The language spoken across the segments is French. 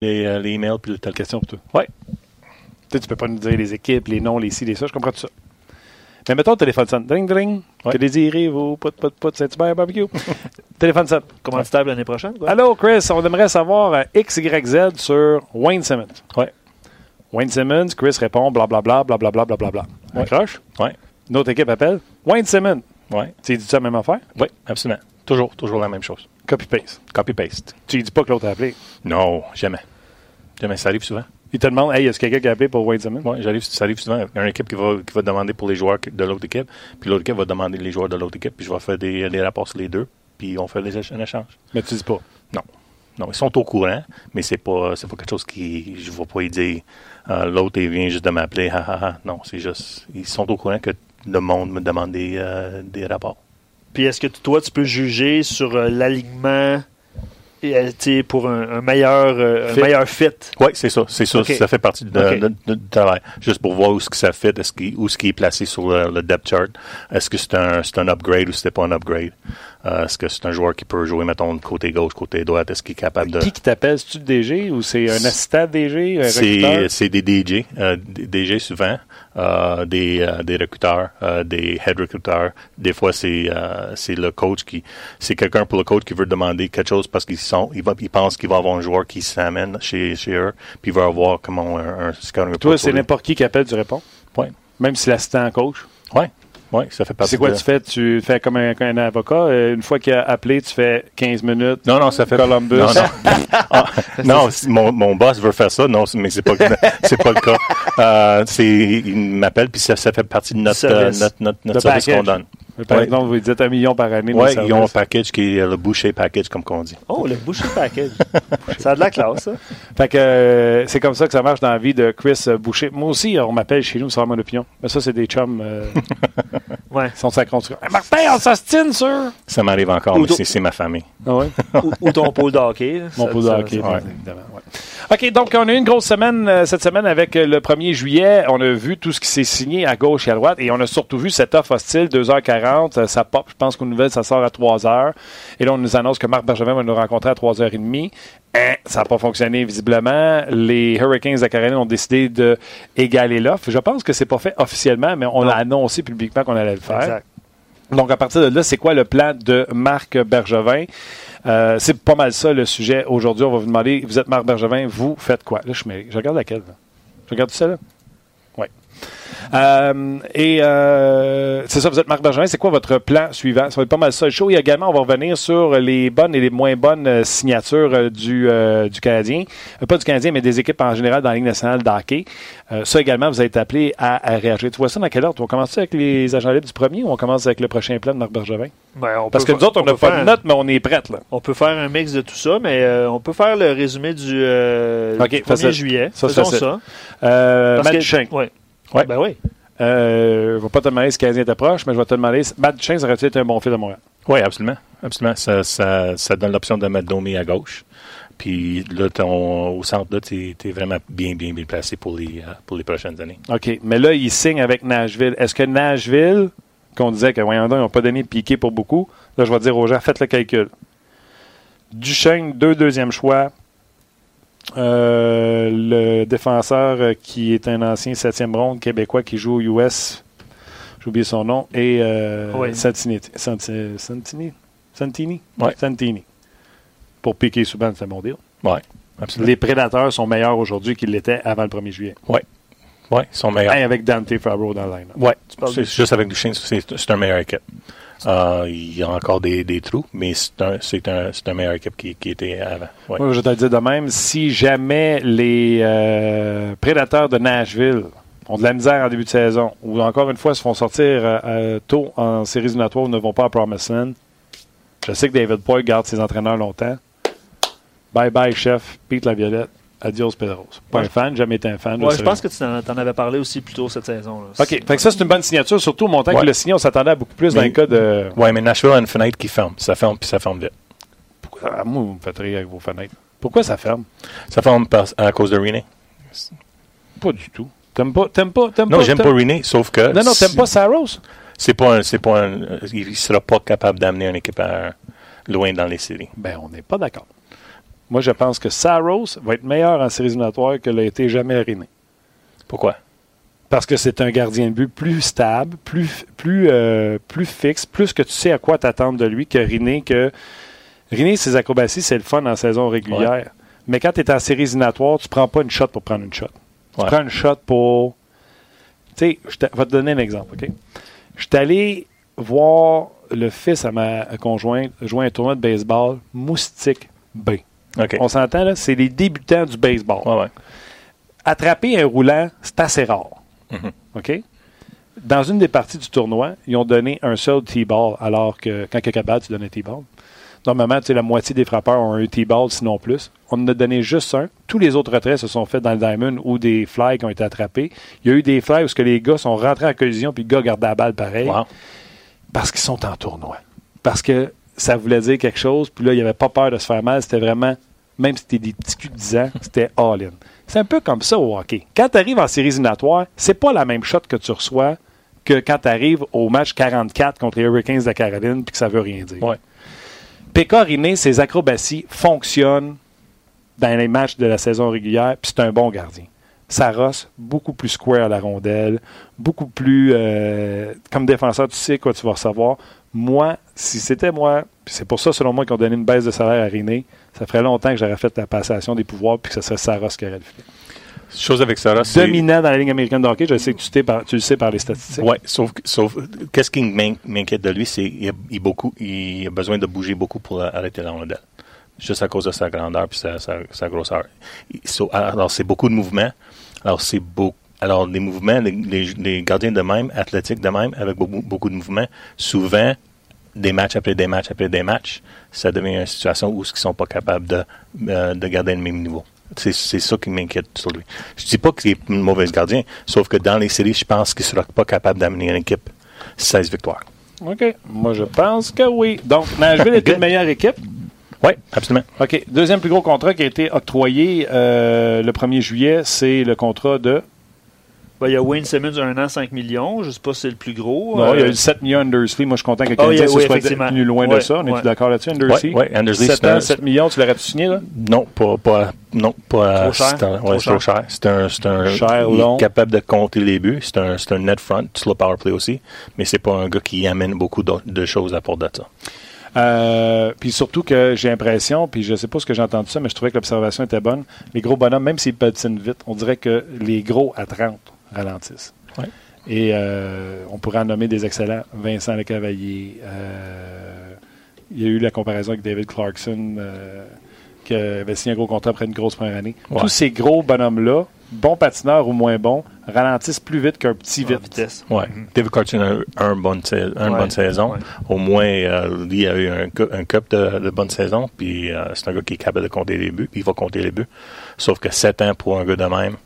les, euh, les emails puis le telle question pour toi. Oui. Tu sais, tu peux pas nous dire les équipes, les noms, les ci, les ça, je comprends tout ça. Mais mettons, téléphone sonne. Dring, dring. Ouais. Que désirez vous Pout, pout, pout, Saint-Hubert Barbecue. téléphone sonne. Comment tu l'année prochaine? Quoi? Allô, Chris, on aimerait savoir euh, XYZ sur Wayne Simmons. Oui. Wayne Simmons, Chris répond blablabla, blablabla, blablabla. Ouais. Accroche? Oui. Notre équipe appelle Wayne Simmons. Oui. Tu dis ça la même affaire? Oui, absolument. Toujours, toujours la même chose. Copy-paste. Copy-paste. Tu dis pas que l'autre a appelé? Non, jamais. Jamais. Ça arrive souvent. Il te demande, hey, est-ce quelqu'un qui a appelé pour Wayne Simmons? Oui, ça arrive souvent. Il y a une équipe qui va, qui va demander pour les joueurs de l'autre équipe, puis l'autre équipe va demander les joueurs de l'autre équipe, puis je vais faire des, des, rapports sur les deux, puis on fait des, un échange. Mais tu dis pas? Non. Non, ils sont au courant, mais c'est pas, pas quelque chose qui, je ne vais pas y dire, euh, l'autre, il vient juste de m'appeler, ha, ha, ha. Non, c'est juste, ils sont au courant que le monde me demande des, euh, des rapports. Puis est-ce que toi, tu peux juger sur euh, l'alignement pour un, meilleur, euh, fit. meilleur fit? Oui, c'est ça. C'est ça. Ça fait partie de, du travail. Juste pour voir où ce que ça fit, est-ce où ce qui est placé sur le, depth chart. Est-ce que c'est un, un upgrade ou c'était pas un upgrade? Euh, est-ce que c'est un joueur qui peut jouer, mettons, côté gauche, côté droit? Est-ce qu'il est capable de. Qui qui t'appelle? C'est-tu DG ou c'est un assistant DG? C'est des DJ. Euh, DG souvent. Euh, des, euh, des recruteurs, des head recruteurs. Des fois, c'est c'est le coach qui. C'est quelqu'un pour le coach qui veut demander quelque chose parce qu'ils sont. Il, va, il pense qu'il va avoir un joueur qui s'amène chez, chez eux, puis il va avoir comment un, Toi, c'est n'importe qui qui appelle, tu réponds? Oui. Même si l'assistant coach? Oui. Oui, ça fait partie. C'est quoi tu fais? Tu fais comme un, un avocat. Euh, une fois qu'il a appelé, tu fais 15 minutes. Non, non, ça fait. Columbus. Non, non. ah, non mon, mon, boss veut faire ça. Non, mais c'est pas, c'est pas le cas. Euh, c'est, il m'appelle, puis ça, ça fait partie de notre, euh, notre, notre, notre service qu'on donne. Par exemple, vous dites un million par année. Oui, ils ont un package qui est le boucher package, comme on dit. Oh, le boucher package. ça a de la classe, ça. Fait que euh, c'est comme ça que ça marche dans la vie de Chris Boucher. Moi aussi, on m'appelle chez nous, c'est mon opinion. Mais ça, c'est des chums. Euh, ouais. Ils sont sa hey, Martin, on s'astine, sûr. Ça m'arrive encore, mais c'est ma famille. Ah ouais? ou, ton pôle de hockey. Mon pôle de hockey, évidemment. OK, donc on a eu une grosse semaine euh, cette semaine avec euh, le 1er juillet. On a vu tout ce qui s'est signé à gauche et à droite et on a surtout vu cette offre hostile, 2h40. Euh, ça pop, je pense qu'aux nouvelles, ça sort à 3h. Et là, on nous annonce que Marc Bergevin va nous rencontrer à 3h30. Hein, ça n'a pas fonctionné visiblement. Les Hurricanes de Caroline ont décidé d'égaler l'offre. Je pense que c'est pas fait officiellement, mais on a annoncé publiquement qu'on allait le faire. Exact. Donc, à partir de là, c'est quoi le plan de Marc Bergevin? Euh, c'est pas mal ça le sujet. Aujourd'hui, on va vous demander, vous êtes Marc Bergevin, vous faites quoi? Là, je, regarde laquelle? Je regarde ça là? Oui. Euh, et euh, c'est ça, vous êtes Marc Bergerin. C'est quoi votre plan suivant? Ça va être pas mal ça le show. Et également, on va revenir sur les bonnes et les moins bonnes euh, signatures du, du Canadien. pas du Canadien, mais des équipes en général dans la Ligue nationale d'hockey. ça également, vous êtes appelé à, réagir. Tu vois ça dans quelle ordre? On commence avec les agents libres du premier ou on commence avec le prochain plan de Marc Bergevin? Ben, Parce que nous autres, on n'a pas de notes, mais on est prêts. Là. On peut faire un mix de tout ça, mais on peut faire le résumé du, 1er juillet. Ça, Faisons ça. Euh, oui. Ben oui. Euh, je ne vais pas te demander si Canadien t'approche, mais je vais te demander Matt Duchesne aurait-il été un bon fil de Montréal? Oui, absolument. Absolument. Ça, ça, ça donne l'option de mettre Domi à gauche. Puis là, ton, au centre, là, tu es, vraiment bien, bien, bien placé pour les, euh, pour les prochaines années. OK. Mais là, il signe avec Nashville. Est-ce que Nashville, qu'on disait que voyons ils n'ont pas donné de piqué pour beaucoup, là, je vais dire aux gens, faites le calcul. Duchesne, deux deuxièmes choix, euh, le défenseur euh, qui est un ancien septième ronde québécois qui joue aux US, j'ai oublié son nom, et euh, Santini? Santini? Santini? Santini. Pour piquer souvent, c'est un bon deal. Oui, Les prédateurs sont meilleurs aujourd'hui qu'ils l'étaient avant le 1er juillet. Oui. Oui, ils sont meilleurs. Et avec Dante Fabro dans la line. Oui, juste avec Duchesne, c'est un meilleur équipe. Euh, il y a encore des, des trous, mais c'est un, c'est un, c'est un meilleur équipe qui, qui était avant. Ouais. je te le dire de même. Si jamais les euh, prédateurs de Nashville ont de la misère en début de saison, ou encore une fois se font sortir euh, tôt en séries éliminatoires ou ne vont pas à Promised Land, je sais que David Poy garde ses entraîneurs longtemps. Bye bye, chef. Pete la Violette. Adios, Pedros. Pas un fan, jamais été un fan. Ouais, je pense que tu en, avais parlé aussi plus tôt cette saison. Là. OK. Fait que ça, c'est une bonne signature, surtout au montant que le signé, on s'attendait à beaucoup plus dans le cas de. Oui, mais Nashville a une fenêtre qui ferme. Ça ferme, puis ça ferme vite. Pourquoi? Ah, moi, vous me faites rire avec vos fenêtres. Pourquoi ça ferme? Ça ferme à cause de René. Pas du tout. T'aimes pas, t'aimes pas, t'aimes non, j'aime pas René, sauf que. Non, non, t'aimes pas Saros? C'est pas un, c'est pas un, il sera pas capable d'amener une équipe loin dans les séries. Ben, on n'est pas d'accord. Moi, je pense que Saros va être meilleur en séries éliminatoires que l'a été jamais Riné. Pourquoi? Parce que c'est un gardien de but plus stable, plus, plus, euh, plus fixe, plus que tu sais à quoi t'attendre de lui que Riné. Que... Riné, ses acrobaties, c'est le fun en saison régulière. Mais quand tu es en séries éliminatoires, tu prends pas une shot pour prendre une shot. Tu Ouais. prends une shot pour. Tu sais, je vais te donner un exemple, OK? Je suis allé voir le fils à ma conjointe jouer un tournoi de baseball Moustique B. On s'entend, là? C'est les débutants du baseball. Ouais, ouais. Attraper un roulant, c'est assez rare. Mhm. OK? Dans une des parties du tournoi, ils ont donné un seul T-ball, alors que quand quelqu'un bat, tu donnes un T-ball. Normalement, tu sais, la moitié des frappeurs ont un T-ball, sinon plus. On en a donné juste un. Tous les autres retraits se sont faits dans le diamond ou des fly qui ont été attrapés. Il y a eu des fly où que les gars sont rentrés en collision puis le gars gardait la balle pareil Wow. parce qu'ils sont en tournoi. Parce que ça voulait dire quelque chose, puis là, il n'y avait pas peur de se faire mal. C'était vraiment, même si c'était des petits culs de 10 ans, c'était all-in. C'est un peu comme ça au hockey. Quand tu arrives en séries éliminatoires, c'est pas la même shot que tu reçois que quand tu arrives au match 44 contre les Hurricanes de la Caroline, puis que ça veut rien dire. Ouais. Péka Riné, ses acrobaties fonctionnent dans les matchs de la saison régulière, puis c'est un bon gardien. Saros, beaucoup plus square à la rondelle, beaucoup plus. euh, comme défenseur, tu sais quoi tu vas recevoir. Moi, si c'était moi, puis c'est pour ça, selon moi, qu'ils ont donné une baisse de salaire à Riné, ça ferait longtemps que j'aurais fait la passation des pouvoirs, puis que ce serait Saros qui aurait le filet. Chose avec Sarah, c'est. Dominant dans la ligne américaine de hockey, je sais que tu, t'es par- tu le sais par les statistiques. Ouais, sauf, sauf qu'est-ce qui m'in- m'inquiète de lui, c'est qu'il a, il beaucoup, il a besoin de bouger beaucoup pour arrêter la rondelle. Juste à cause de sa grandeur et sa, sa, sa grosseur. So- alors, c'est beaucoup de mouvements. Alors, c'est beau. Alors, les mouvements, les, les- les gardiens de même, athlétiques de même, avec beaucoup, beaucoup de mouvements, souvent, des matchs après des matchs après des matchs, ça devient une situation où ils ne sont pas capables de, euh, de garder le même niveau. C'est c'est ça qui m'inquiète sur lui. Je dis pas qu'il est un mauvais gardien, sauf que dans les séries, je pense qu'il sera pas capable d'amener une équipe 16 victoires. OK. Moi, je pense que oui. Donc, Nashville est une meilleure équipe? Oui, absolument. OK. Deuxième plus gros contrat qui a été octroyé euh, le 1er juillet, c'est le contrat de. Ben, il y a Wayne Simmons, un an, 5 millions. Je sais pas si c'est le plus gros. Non, il y a Euh, eu 7 millions Undersley. Moi, je suis content que Oh, oui, se oui, soit tenu loin de ça. On est ouais. d'accord là-dessus, Undersley? Oui, oui, Undersley, 7 c'est ans, un- 7 millions, tu l'aurais-tu signé, là? Non, pas, pas, non, pas Trop cher. c'est un- ouais, Trop c'est trop cher. C'est un, c'est un, Cher, long. capable de compter les buts. C'est un, c'est un net front, slow power play aussi. Mais c'est pas un gars qui amène beaucoup de, de choses à part de ça. Euh, puis surtout que j'ai l'impression, puis je sais pas ce que j'ai entendu ça, mais je trouvais que l'observation était bonne. Les gros bonhommes, même s'ils patinent vite, on dirait que les gros à 30 ralentissent. Ouais. Et euh, on pourrait en nommer des excellents. Vincent Lecavalier. euh, il y a eu la comparaison avec David Clarkson, euh, qui avait signé un gros contrat après une grosse première année. Ouais. Tous ces gros bonhommes-là, bons patineurs ou moins bons, ralentissent plus vite qu'un petit vite. vitesse. Ouais. David Clarkson a eu un bonne sa- une Ouais. bonne saison. Ouais. Au moins, euh, lui a eu un, cu- un cup de, de bonne saison. Puis euh, c'est un gars qui est capable de compter les buts. Puis il va compter les buts. Sauf que 7 ans pour un gars de même,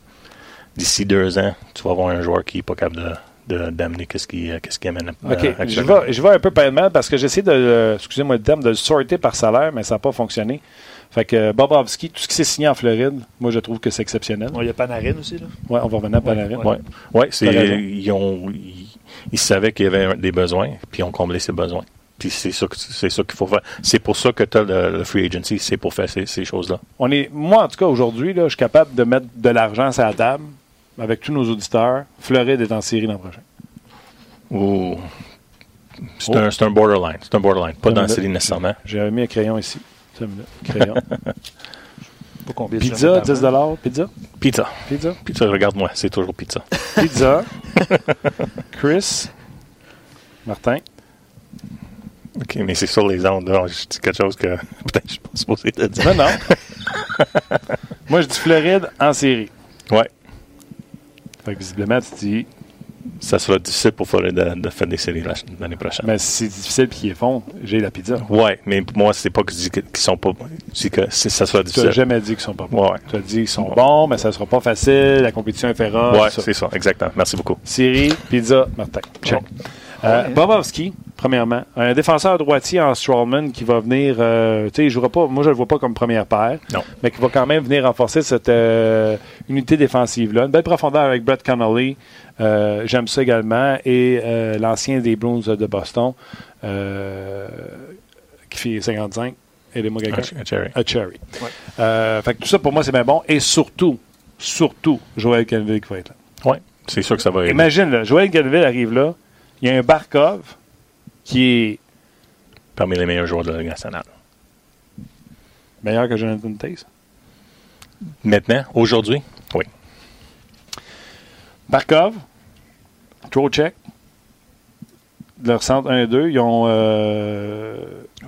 d'ici deux ans, tu vas avoir un joueur qui n'est pas capable de de- d'amener qu'est-ce qui, euh, qu'est-ce qui amène euh, OK. Je vais, je vais un peu pêle-mêle parce que j'essaie de, excusez-moi le terme, de le sorter par salaire, mais ça n'a pas fonctionné. Fait que euh, Bobrovski, tout ce qui s'est signé en Floride, moi, je trouve que c'est exceptionnel. Il y a Panarin aussi. Là. Ouais, on va revenir à Panarin. ouais. Ouais, c'est, ils, ont, ils, ils savaient qu'il y avait des besoins, puis ils ont comblé ces besoins. Puis c'est ça, que- c'est ça qu'il faut faire. C'est pour ça que tu as le, le free agency, c'est pour faire ces, ces choses-là. On est, moi, en tout cas, aujourd'hui, là, je suis capable de mettre de l'argent sur la table avec tous nos auditeurs. Floride est en série l'an prochain. Ou c'est, Oh. un, c'est un borderline. C'est un borderline. Pas dans la série nécessairement. J'ai mis un crayon ici. Crayon. Pas combien de Pizza, sommes 10 Pizza? Pizza. Pizza? Pizza, regarde-moi, c'est toujours pizza. Pizza. Chris. Martin. OK, mais c'est sur les ondes. là. Je dis quelque chose que peut-être je suis pas supposé te dire. Non, non. moi, je dis Floride en série. Ouais. Fait que visiblement, tu dis, Ça sera difficile pour Floride de, de faire des séries la- l'année prochaine. mais si c'est difficile puis qu'ils font, j'ai la pizza. Ouais, mais pour moi, c'est pas que je dis qu'ils sont pas. Je dis que c'est- ça sera Tu n'as difficile. jamais dit qu'ils sont pas bons. Ouais. Tu as dit qu'ils sont Ouais. bons, mais ça ne sera pas facile, la compétition est féroce. Ouais, c'est ça, exactement. Merci beaucoup. Série, pizza, Martin. Check. Euh, Bobovski, premièrement, un défenseur droitier en Strawman qui va venir, euh, tu sais, il jouera pas, moi je le vois pas comme première paire, Non. mais qui va quand même venir renforcer cette euh, unité défensive-là. Une belle profondeur avec Brett Connolly, euh, j'aime ça également, et euh, l'ancien des Bruins de Boston, euh, qui fait 55. Aidez-moi quelqu'un. Un cherry. A cherry. Ouais. Euh, fait que tout ça, pour moi, c'est bien bon. Et surtout, surtout, Joël Canville qui va être là. Oui, c'est sûr que ça va aider. Imagine, là, Joël Canville arrive là. Il y a un Barkov qui est Parmi les meilleurs joueurs de la Ligue nationale. meilleur que Jonathan Taze? Maintenant, aujourd'hui, oui. Barkov, Trocheck, leur centre 1 et 2, ils ont euh,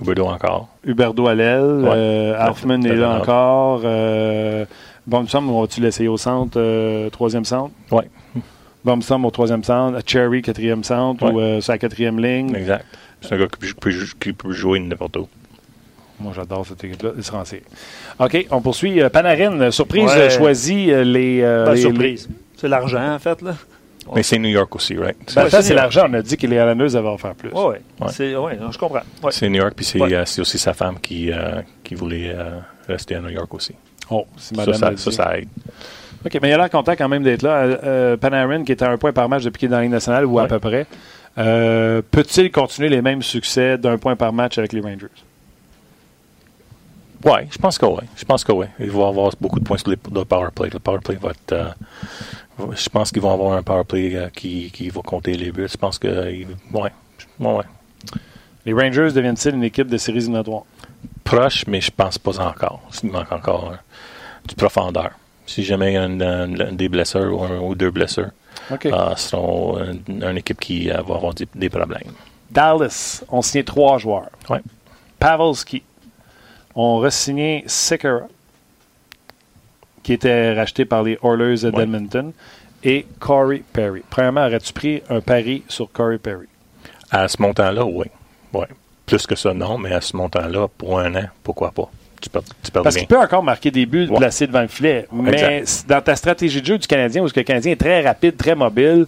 Huberdeau encore. Huberdo à l'aile, Ouais. euh, Hoffman est là encore. Euh, Baumstam, vas-tu l'essayer au centre, euh, troisième centre? Oui, Baumstam au troisième centre, Cherry, quatrième centre, Ouais. ou euh, sur la quatrième ligne. exact. C'est un gars qui peut, qui peut jouer n'importe où. Moi, j'adore cette équipe-là. En série. OK, on poursuit. Euh, Panarin, euh, surprise, Ouais. choisit les, euh, les- surprise. C'est l'argent, en fait. Là. Mais c'est New York aussi, right? les- Ben, Ouais, ça, c'est c'est l'argent. On a dit que les Islanders avaient plus. Ouais. Ouais. C'est- ouais, non, je comprends. Ouais. C'est New York, puis c'est Ouais. euh, c'est aussi sa femme qui, euh, qui voulait euh, rester à New York aussi. Oh, Ça, madame ça, ça aide. OK, mais il a l'air content quand même d'être là. Euh, euh, Panarin, qui était à un point par match depuis qu'il est dans la Ligue nationale, ou à peu près, euh, peut-il continuer les mêmes succès d'un point par match avec les Rangers? Oui, je pense que oui. Je pense que oui. Il va avoir beaucoup de points sur les- le power play. Le power play va être. euh, je pense qu'ils vont avoir un power play qui, qui va compter les buts. Je pense que. il- ouais. Ouais. Les Rangers deviennent-ils une équipe de séries éliminatoires? Proche, mais je pense pas encore. Il manque encore du profondeur. Si jamais il y a une, une- des blessures ou, un- ou deux blessures, OK. euh, ce seront une, une équipe qui euh, va avoir des, des problèmes. Dallas ont signé trois joueurs. Ouais. Pavelski ont re-signé Sekera, qui était racheté par les Oilers de Ouais. d'Edmonton, et Corey Perry. Premièrement, aurais-tu pris un pari sur Corey Perry? À ce montant-là, oui. Ouais. Plus que ça, non, mais à ce montant-là, pour un an, pourquoi pas? Tu Parce qu'il peut encore marquer des buts Ouais. placés devant le filet. Mais dans ta stratégie de jeu du Canadien, où le Canadien est très rapide, très mobile,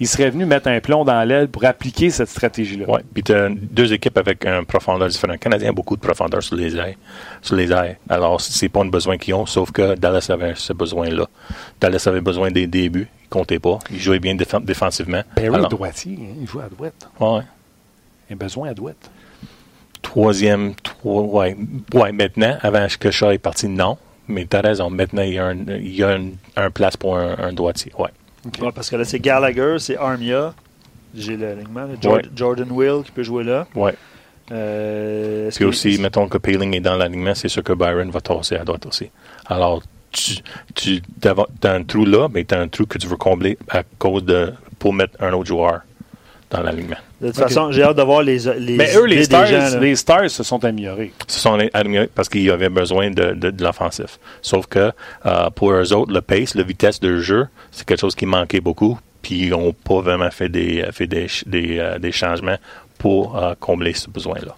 il serait venu mettre un plomb dans l'aile pour appliquer cette stratégie-là. Oui, puis tu as deux équipes avec un profondeur différent. Le Canadien a beaucoup de profondeur sur les airs. Sur les airs. Alors, c'est pas un besoin qu'ils ont, sauf que Dallas avait ce besoin-là. Dallas avait besoin des débuts. Il comptait pas. Il jouait bien défen- défensivement. Perry Alors, droitier, hein, il joue à droite. ouais. Il a besoin à droite. Troisième, trois, ouais. ouais, maintenant, avant que Shaw est parti, non. Mais tu as raison. Maintenant, il y a un, il y a un, un place pour un, un droitier. Ouais. Ouais, parce que là, c'est Gallagher, c'est Armia. J'ai l'alignement. Ouais. Jordan Will qui peut jouer là. Ouais. Euh, Puis aussi, mettons que Paling est dans l'alignement, c'est sûr que Byron va tasser à droite aussi. Alors, tu, tu as un trou là, mais tu as un trou que tu veux combler à cause de pour mettre un autre joueur dans l'alignement. De toute façon, j'ai hâte de voir les, les Mais eux, les Stars, gens, les Stars se sont améliorés. Ce sont alignés parce qu'ils avaient besoin de, de, de l'offensif. Sauf que euh, pour eux autres, le pace, la vitesse de jeu, c'est quelque chose qui manquait beaucoup. Puis ils n'ont pas vraiment fait des, fait des, des, euh, des changements pour euh, combler ce besoin-là.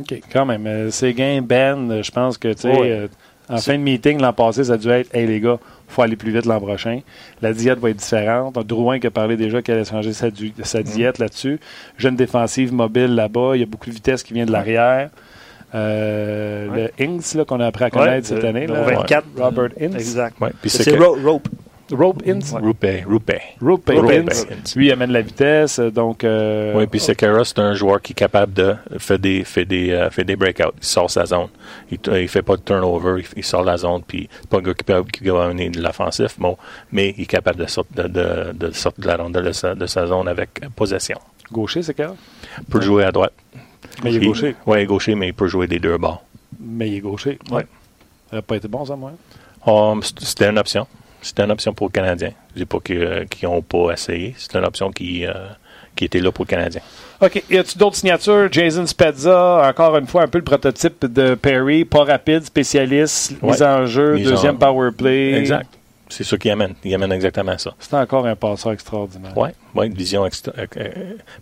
OK, quand même. Euh, Séguin, Ben, je pense que, tu sais, Ouais. En fin de meeting l'an passé, ça a dû être Hey les gars, faut aller plus vite l'an prochain. La diète va être différente. Drouin qui a parlé déjà qu'elle allait changer sa, du- Mm. sa diète là-dessus. Jeune défensive mobile là-bas. Il y a beaucoup de vitesse qui vient de l'arrière. Euh, Ouais. Le Inks là, qu'on a appris à connaître Ouais, cette année. le là. 24. Robert Ince. Exact. Ouais. C'est c'est que Ro- Rope. Rope Ince. Rupe, Rupe. Rope Rupe. Lui, il amène la vitesse. euh, Donc, euh, Oui, puis Sekera, c'est un joueur qui est capable de faire des, faire des, euh, faire des breakouts. Il sort sa zone. Il ne fait pas de turnover. Il, il sort la zone. Puis c'est pas un gars qui peut qui va amener de l'offensif, bon, mais il est capable de sortir de, de, de sortir de la rondelle de sa, de sa zone avec possession. gaucher? Il peut jouer à droite. Mais il est gaucher. Oui, il est gaucher, mais il peut jouer des deux bords. Mais il est gaucher. Ouais. Ça n'aurait pas été bon, ça, moi? Um, C'était une option. C'était une option pour le Canadien. Je dis pas euh, qu'ils n'ont pas essayé. C'était une option qui, euh, qui était là pour le Canadien. OK. Y a-tu d'autres signatures? Jason Spezza, encore une fois, un peu le prototype de Perry, pas rapide, spécialiste, Ouais. mise en jeu, Mise deuxième en- power play. Exact. C'est ça qui amène. Il amène exactement ça. C'est encore un passeur extraordinaire. Oui, ouais, une vision extra. euh,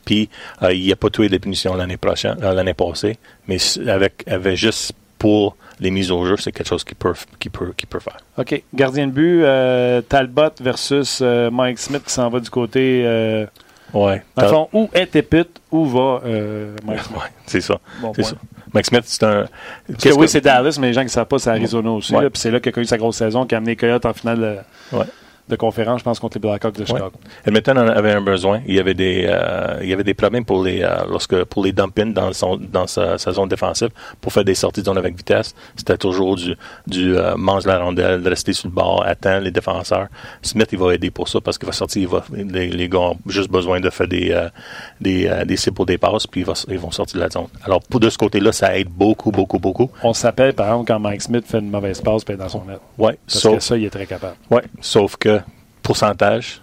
Puis, euh, il n'y a pas tué les punitions l'année prochaine, l'année passée, mais avec, avec juste pour les mises au jeu, c'est quelque chose qu'il peut, qu'il peut, qu'il peut faire. OK. Gardien de but, euh, Talbot versus euh, Mike Smith qui s'en va du côté. Euh, Ouais. dans le fond, où est Tepit, où va euh, Mike Smith? Ouais, c'est ça. Bon c'est ça. Mike Smith, c'est un. Parce qu'est-ce que oui, c'est Dallas, mais les gens qui ne savent pas, c'est Arizona aussi. Ouais. Puis c'est là qu'il a eu sa grosse saison, qui a amené les Coyotes en finale Ouais. De conférence, je pense, contre les Blackhawks de Chicago. Edmonton en avait un besoin. Il y avait des, euh, il y avait des problèmes pour les, euh, lorsque, pour les dump dans, son, dans sa, zone défensive pour faire des sorties de zone avec vitesse. C'était toujours du, du euh, mange la rondelle, rester sur le bord, attendre les défenseurs. Smith, il va aider pour ça parce qu'il va sortir, il va, les, les, gars ont juste besoin de faire des, des, des cibles pour des passes, puis ils, vont sortir de la zone. Alors, pour de ce côté-là, ça aide beaucoup, beaucoup, beaucoup. On s'appelle, par exemple, quand Mike Smith fait une mauvaise passe, puis dans son net. Oui. Parce que ça, il est très capable. Oui, sauf que pourcentage,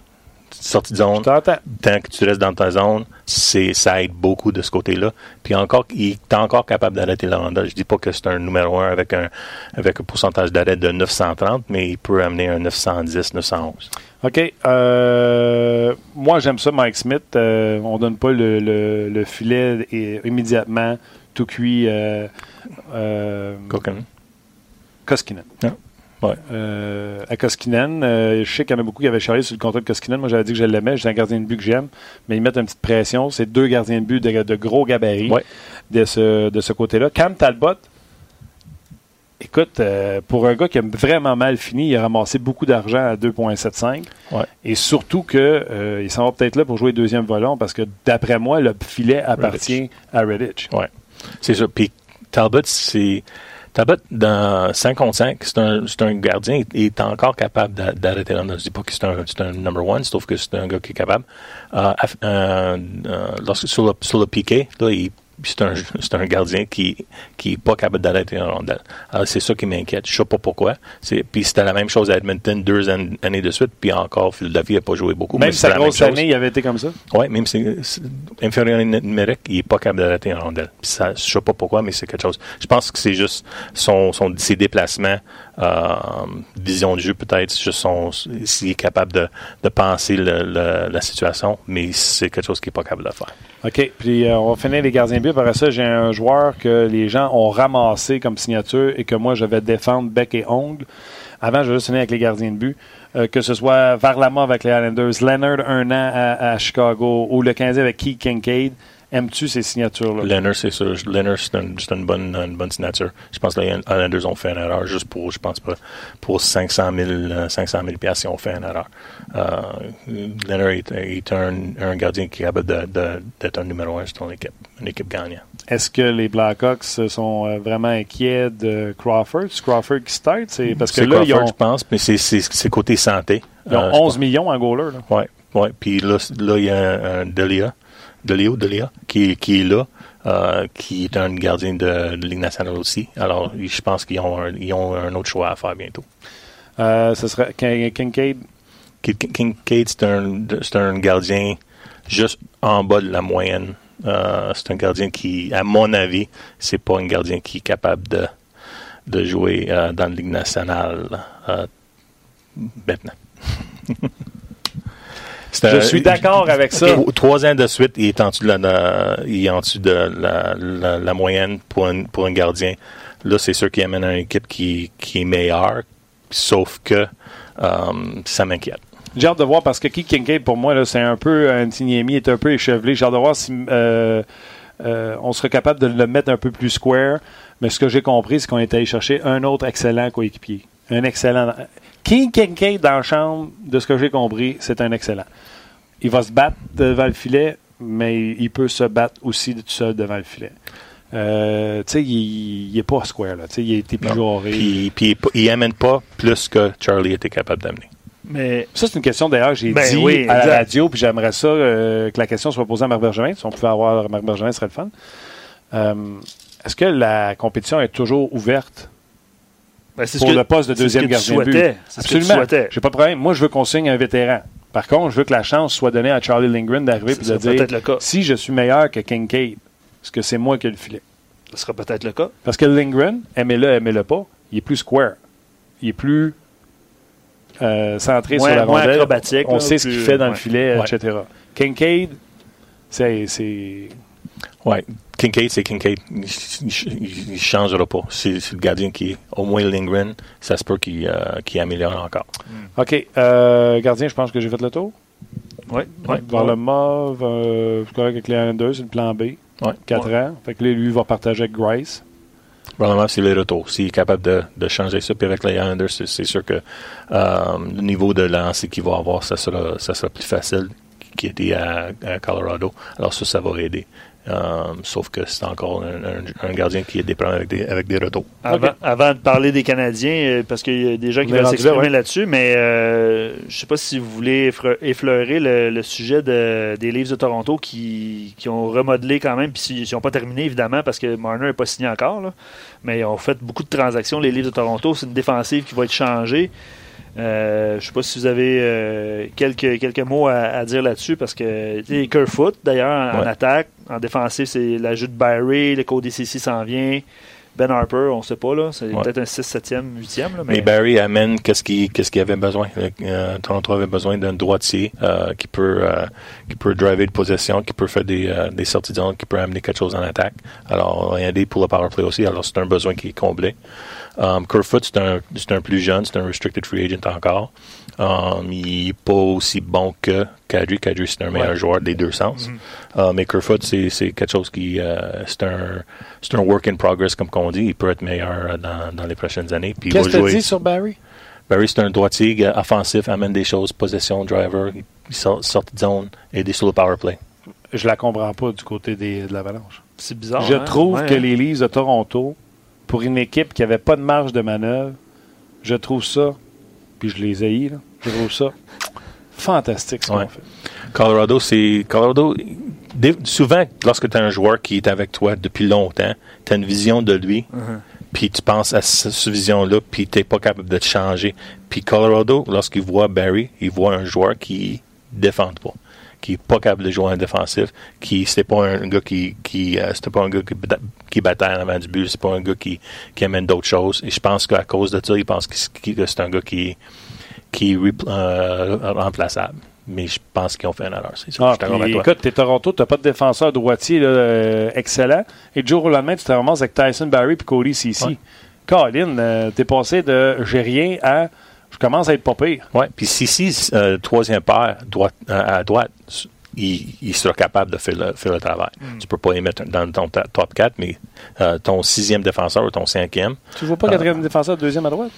sortie de zone, tant que tu restes dans ta zone, c'est ça aide beaucoup de ce côté-là. Puis encore, il est encore capable d'arrêter la rondelle. Je dis pas que c'est un numéro un avec un avec un pourcentage d'arrêt de 930, mais il peut amener un 910, 911. OK. Euh, moi, j'aime ça, Mike Smith. Euh, on donne pas le, le, filet immédiatement, tout cuit. Euh, euh Euh, à Koskinen. Euh, je sais qu'il y en a beaucoup qui avaient chargé sur le contrat de Koskinen. Moi, j'avais dit que je l'aimais. J'ai un gardien de but que j'aime. Mais ils mettent une petite pression. C'est deux gardiens de but de, gros gabarits de ce, de ce côté-là. Cam Talbot, écoute, euh, pour un gars qui a vraiment mal fini, il a ramassé beaucoup d'argent à 2,75. Et surtout qu'il il s'en va peut-être là pour jouer deuxième volant parce que, d'après moi, le filet appartient à Redditch. Oui, c'est ça. Puis Talbot, c'est Talbot, dans 5 contre 5, c'est un, gardien, il est encore capable d'arrêter l'homme. Je ne dis pas que c'est un, un, number one, sauf que c'est un gars qui est capable. Euh, euh, euh sur, le, sur le piqué, là, il c'est un, un, gardien qui qui est pas capable d'arrêter un rondelle. Alors c'est ça qui m'inquiète. Je sais pas pourquoi. Puis c'était la même chose à Edmonton deux années de suite, puis encore Philadelphie n'a pas joué beaucoup. Même sa grosse année, il avait été comme ça. Oui, même si inférieur numérique, il est pas capable d'arrêter un rondelle. Ça, je sais pas pourquoi, mais c'est quelque chose. Je pense que c'est juste son, son ses déplacements, vision de jeu peut-être, s'il est capable de, de penser la situation, mais c'est quelque chose qu'il est pas capable de faire. OK. Puis euh, on va finir les gardiens but. Après ça, j'ai un joueur que les gens ont ramassé comme signature et que moi, je vais défendre bec et ongle. Avant, je vais juste finir avec les gardiens de but. Euh, que ce soit Varlama avec les Islanders, Leonard un an à, Chicago ou le 15 avec Keith Kincaid. Aimes-tu ces signatures-là? Leonard, c'est sûr. Leonard, c'est une, bonne, une bonne signature. Je pense que les Islanders ont fait une erreur juste pour, je pense pas, pour 500 000, 500 000 ils ont fait une erreur. Euh, Leonard est, un, gardien qui est capable d'être un numéro un sur ton équipe, une équipe gagnante. Est-ce que les Blackhawks sont euh, vraiment inquiets de Crawford? C'est Crawford qui start? C'est parce que là, Crawford, ils ont... je pense, mais c'est côté santé. Ils ont 11 euh, millions en goaler. Oui, ouais. Puis là, là, il y a un Delia Delio, Delia, qui, qui est là, euh, qui est un gardien de, de, Ligue nationale aussi. Alors, je pense qu'ils ont, un, ils ont un autre choix à faire bientôt. Euh, ce serait Kincaid? Kincaid, c'est un, un gardien juste en bas de la moyenne. Euh, c'est un gardien qui, à mon avis, c'est pas un gardien qui est capable de, de jouer euh, dans la Ligue nationale euh, maintenant. Je suis d'accord avec ça. Trois ans de suite, il est en dessous de la, il est en dessous de la, la, moyenne pour un, pour un gardien. Là, c'est sûr qu'il amène une équipe qui, qui est meilleure, sauf que um, ça m'inquiète. J'ai hâte de voir parce que Keith Kincaid, pour moi, c'est un peu. Antiniemi est un peu échevelé. J'ai hâte de voir si euh, euh, on serait capable de le mettre un peu plus square. Mais ce que j'ai compris, c'est qu'on est allé chercher un autre excellent coéquipier. Un excellent. King Kincaid dans la chambre, de ce que j'ai compris, c'est un excellent. Il va se battre devant le filet, mais il peut se battre aussi tout seul devant le filet. Euh, tu sais, il n'est pas square, là. il a été plus Puis, puis il n'amène pas plus que Charlie était capable d'amener. Mais ça, c'est une question d'ailleurs, j'ai ben dit à la radio, puis j'aimerais ça euh, que la question soit posée à Marc Bergevin. Si on pouvait avoir Marc Bergevin, ce serait le fun. Euh, est-ce que la compétition est toujours ouverte ben, pour le poste de deuxième gardien de but. Absolument. J'ai pas de problème. Moi, je veux qu'on signe un vétéran. Par contre, je veux que la chance soit donnée à Charlie Lindgren d'arriver et de dire si je suis meilleur que Kincaid, est-ce que c'est moi qui ai le filet? Ce sera peut-être le cas. Parce que Lindgren, aimez-le, aimez-le pas, il est plus square. Il est plus euh, centré sur la rondelle. acrobatique. On sait ce qu'il fait dans le filet, etc. Kincaid, c'est oui, Kincaid, c'est Kincaid. Il ne changera pas. C'est le gardien qui est au moins Lindgren. Ça se peut qu'il euh, améliore encore. Hmm. OK. Euh, gardien, je pense que j'ai fait le tour. Oui. Ouais, Vers le mauve, euh, correct avec les 1-2, c'est le plan B. Ouais. 4 ans. Fait que lui, il va partager avec Grice. Probablement, c'est les retours. S'il est capable de, de changer ça, puis avec les Islanders, c'est, c'est sûr que euh, le niveau de lancer qu'il va avoir, ça sera, ça sera plus facile qu'il était à, à Colorado. Alors ça, ça va aider. Euh, sauf que c'est encore un, un- un gardien qui a des problèmes avec des, avec des retours. Avant, avant de parler des Canadiens, euh, parce qu'il y a des gens qui veulent s'exprimer ouais. là-dessus, mais euh, je sais pas si vous voulez effleurer le, le sujet de- des Leafs de Toronto qui, qui ont remodelé quand même, puis ils n'ont pas terminé évidemment parce que Marner n'est pas signé encore, là. mais ils ont fait beaucoup de transactions, les Leafs de Toronto. C'est une défensive qui va être changée. Euh, je sais pas si vous avez euh, quelques, quelques mots à, à dire là-dessus parce que Kerfoot d'ailleurs en, en Ouais. attaque, en défensive c'est l'ajout de Barry, le Cody CC s'en vient, Ben Harper on sait pas là, c'est Ouais. peut-être un 6 7e 8e là, Mais mais, Barry amène qu'est-ce qu'il qu'est-ce qu'il avait besoin. Euh, Toronto avait besoin d'un droitier euh, qui peut euh, qui peut driver de possession, qui peut faire des, euh, des sorties de qui peut amener quelque chose en attaque. Alors, il y a des pour le power play aussi. Alors, c'est un besoin qui est comblé. Um, Kerfoot, c'est un, c'est un plus jeune, c'est un restricted free agent encore. Um, il n'est pas aussi bon que Kadri. Kadri, c'est un meilleur Ouais. joueur des deux sens. Uh, mais Kerfoot, c'est, quelque chose qui... euh, c'est, un, c'est un work in progress, comme qu'on dit. Il peut être meilleur euh, dans, dans les prochaines années. Qu'est-ce que tu dis sur Barry? Barry, c'est un droitier euh, offensif, amène des choses, possession, driver, il sort, sortie de zone, aider sur le power play. Je la comprends pas du côté des, de l'Avalanche. c'est bizarre. je hein? trouve Ouais, que les Leafs de Toronto, pour une équipe qui n'avait pas de marge de manœuvre, je trouve ça, puis je les haïs, là, je trouve ça fantastique ce qu'on fait. Colorado, c'est. Colorado, souvent, lorsque tu as un joueur qui est avec toi depuis longtemps, tu as une vision de lui, Mhm. puis tu penses à ce- cette vision-là, puis tu n'es pas capable de te changer. Puis Colorado, lorsqu'il voit Barry, il voit un joueur qui ne défend pas, qui n'est pas capable de jouer en défensif, qui c'était pas un gars qui, qui euh, c'était pas un gars qui, qui bataille en avant du but, c'est pas un gars qui, qui amène d'autres choses. Et je pense qu'à cause de ça, il pense que, c'est un gars qui, qui est euh, remplaçable. Mais je pense qu'ils ont fait une erreur. C'est ça. Ah, je puis, écoute, t'es Toronto, t'as pas de défenseur droitier là, euh, excellent. Et du jour au lendemain, tu te ramasses avec Tyson Barry et Cody CC. Ouais. Colin, euh, t'es passé de j'ai rien à je commence à être pas pire. Ouais. Puis si, si euh, troisième paire droite, euh, à droite, il, il sera capable de faire le, faire le travail. Tu peux pas les mettre dans ton top 4, mais euh, ton sixième défenseur ou ton cinquième, Tu vois pas Ah. quatrième défenseur, deuxième à droite?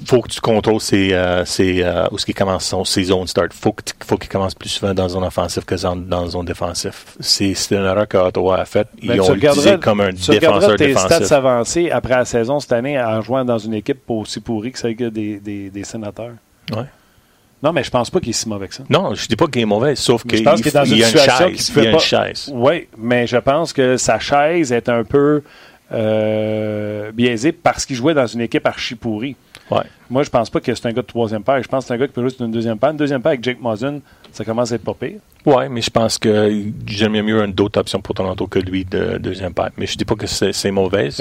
Il faut que tu contrôles ses, euh, ses, euh, où ce qui commence son, ses zones start. Faut que tu- faut qu'il commence plus souvent dans zone offensive que dans, dans zone défensif. C'est une erreur que Ottawa a faite. Ils Ben, ont tu utilisé comme un Tu regarderas défenseur tes défensif. stats avancés après la saison cette année en jouant dans une équipe aussi pourrie que celle que des, des, des sénateurs. Ouais. Non, mais je pense pas qu'il est si mauvais que ça. Non, je dis pas qu'il est mauvais, sauf qu'il je pense qu'il est dans il une y a une chaise. Il fait y a une chaise. Oui, mais je pense que sa chaise est un peu euh, biaisée parce qu'il jouait dans une équipe archi pourrie. Ouais. Moi, je pense pas que c'est un gars de troisième paire. Je pense que c'est un gars qui peut jouer sur une deuxième paire. Une deuxième paire avec Jake Muzzin, ça commence à être pas pire. Ouais, mais je pense que j'aime mieux une d'autres options pour Toronto que lui de deuxième paire. Mais je dis pas que c'est. Fait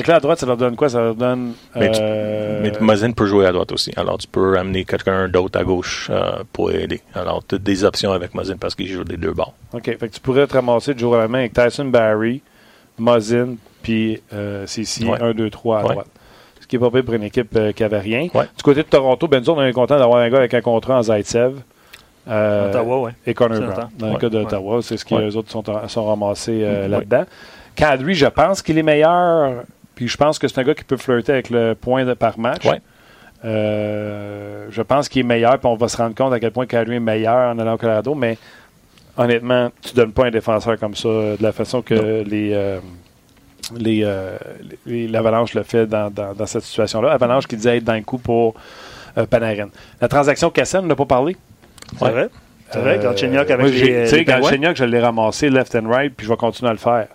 que là, à droite, ça leur donne quoi? Ça leur donne... Mais, tu- euh, mais Muzzin peut jouer à droite aussi. Alors, tu peux amener quelqu'un d'autre à gauche euh, pour aider. Alors, tu as des options avec Muzzin parce qu'il joue des deux bords. OK. Fait que tu pourrais te ramasser du jour à la main avec Tyson Barry, Muzzin, puis euh, CC, Ouais. 1, 2, 3 à Ouais. droite. Ce qui est pas pire pour une équipe euh, qui avait rien. Ouais. Du côté de Toronto, ben autres, on est content d'avoir un gars avec un contrat en Zaitsev. euh, Ottawa, ouais. et Connor C'est Brown. Dans le cas d'Ottawa, c'est ce que Ouais. les autres sont, sont ramassés là-dedans. Kadri, je pense qu'il est meilleur. Puis je pense que c'est un gars qui peut flirter avec le point de par match. Ouais. Euh, je pense qu'il est meilleur, puis on va se rendre compte à quel point Kadri est meilleur en allant au Colorado, mais honnêtement, tu donnes pas un défenseur comme ça de la façon que les, euh, les, euh, l'Avalanche le fait dans, dans- dans cette situation-là. Avalanche qui disait être dans le coup pour euh, Panarin. La transaction Cassen, on n'a pas parlé. C'est vrai. C'est vrai, Galchenyuk Euh, avec Tu sais. Galchenyuk, je l'ai ramassé left and right, puis je vais continuer à le faire.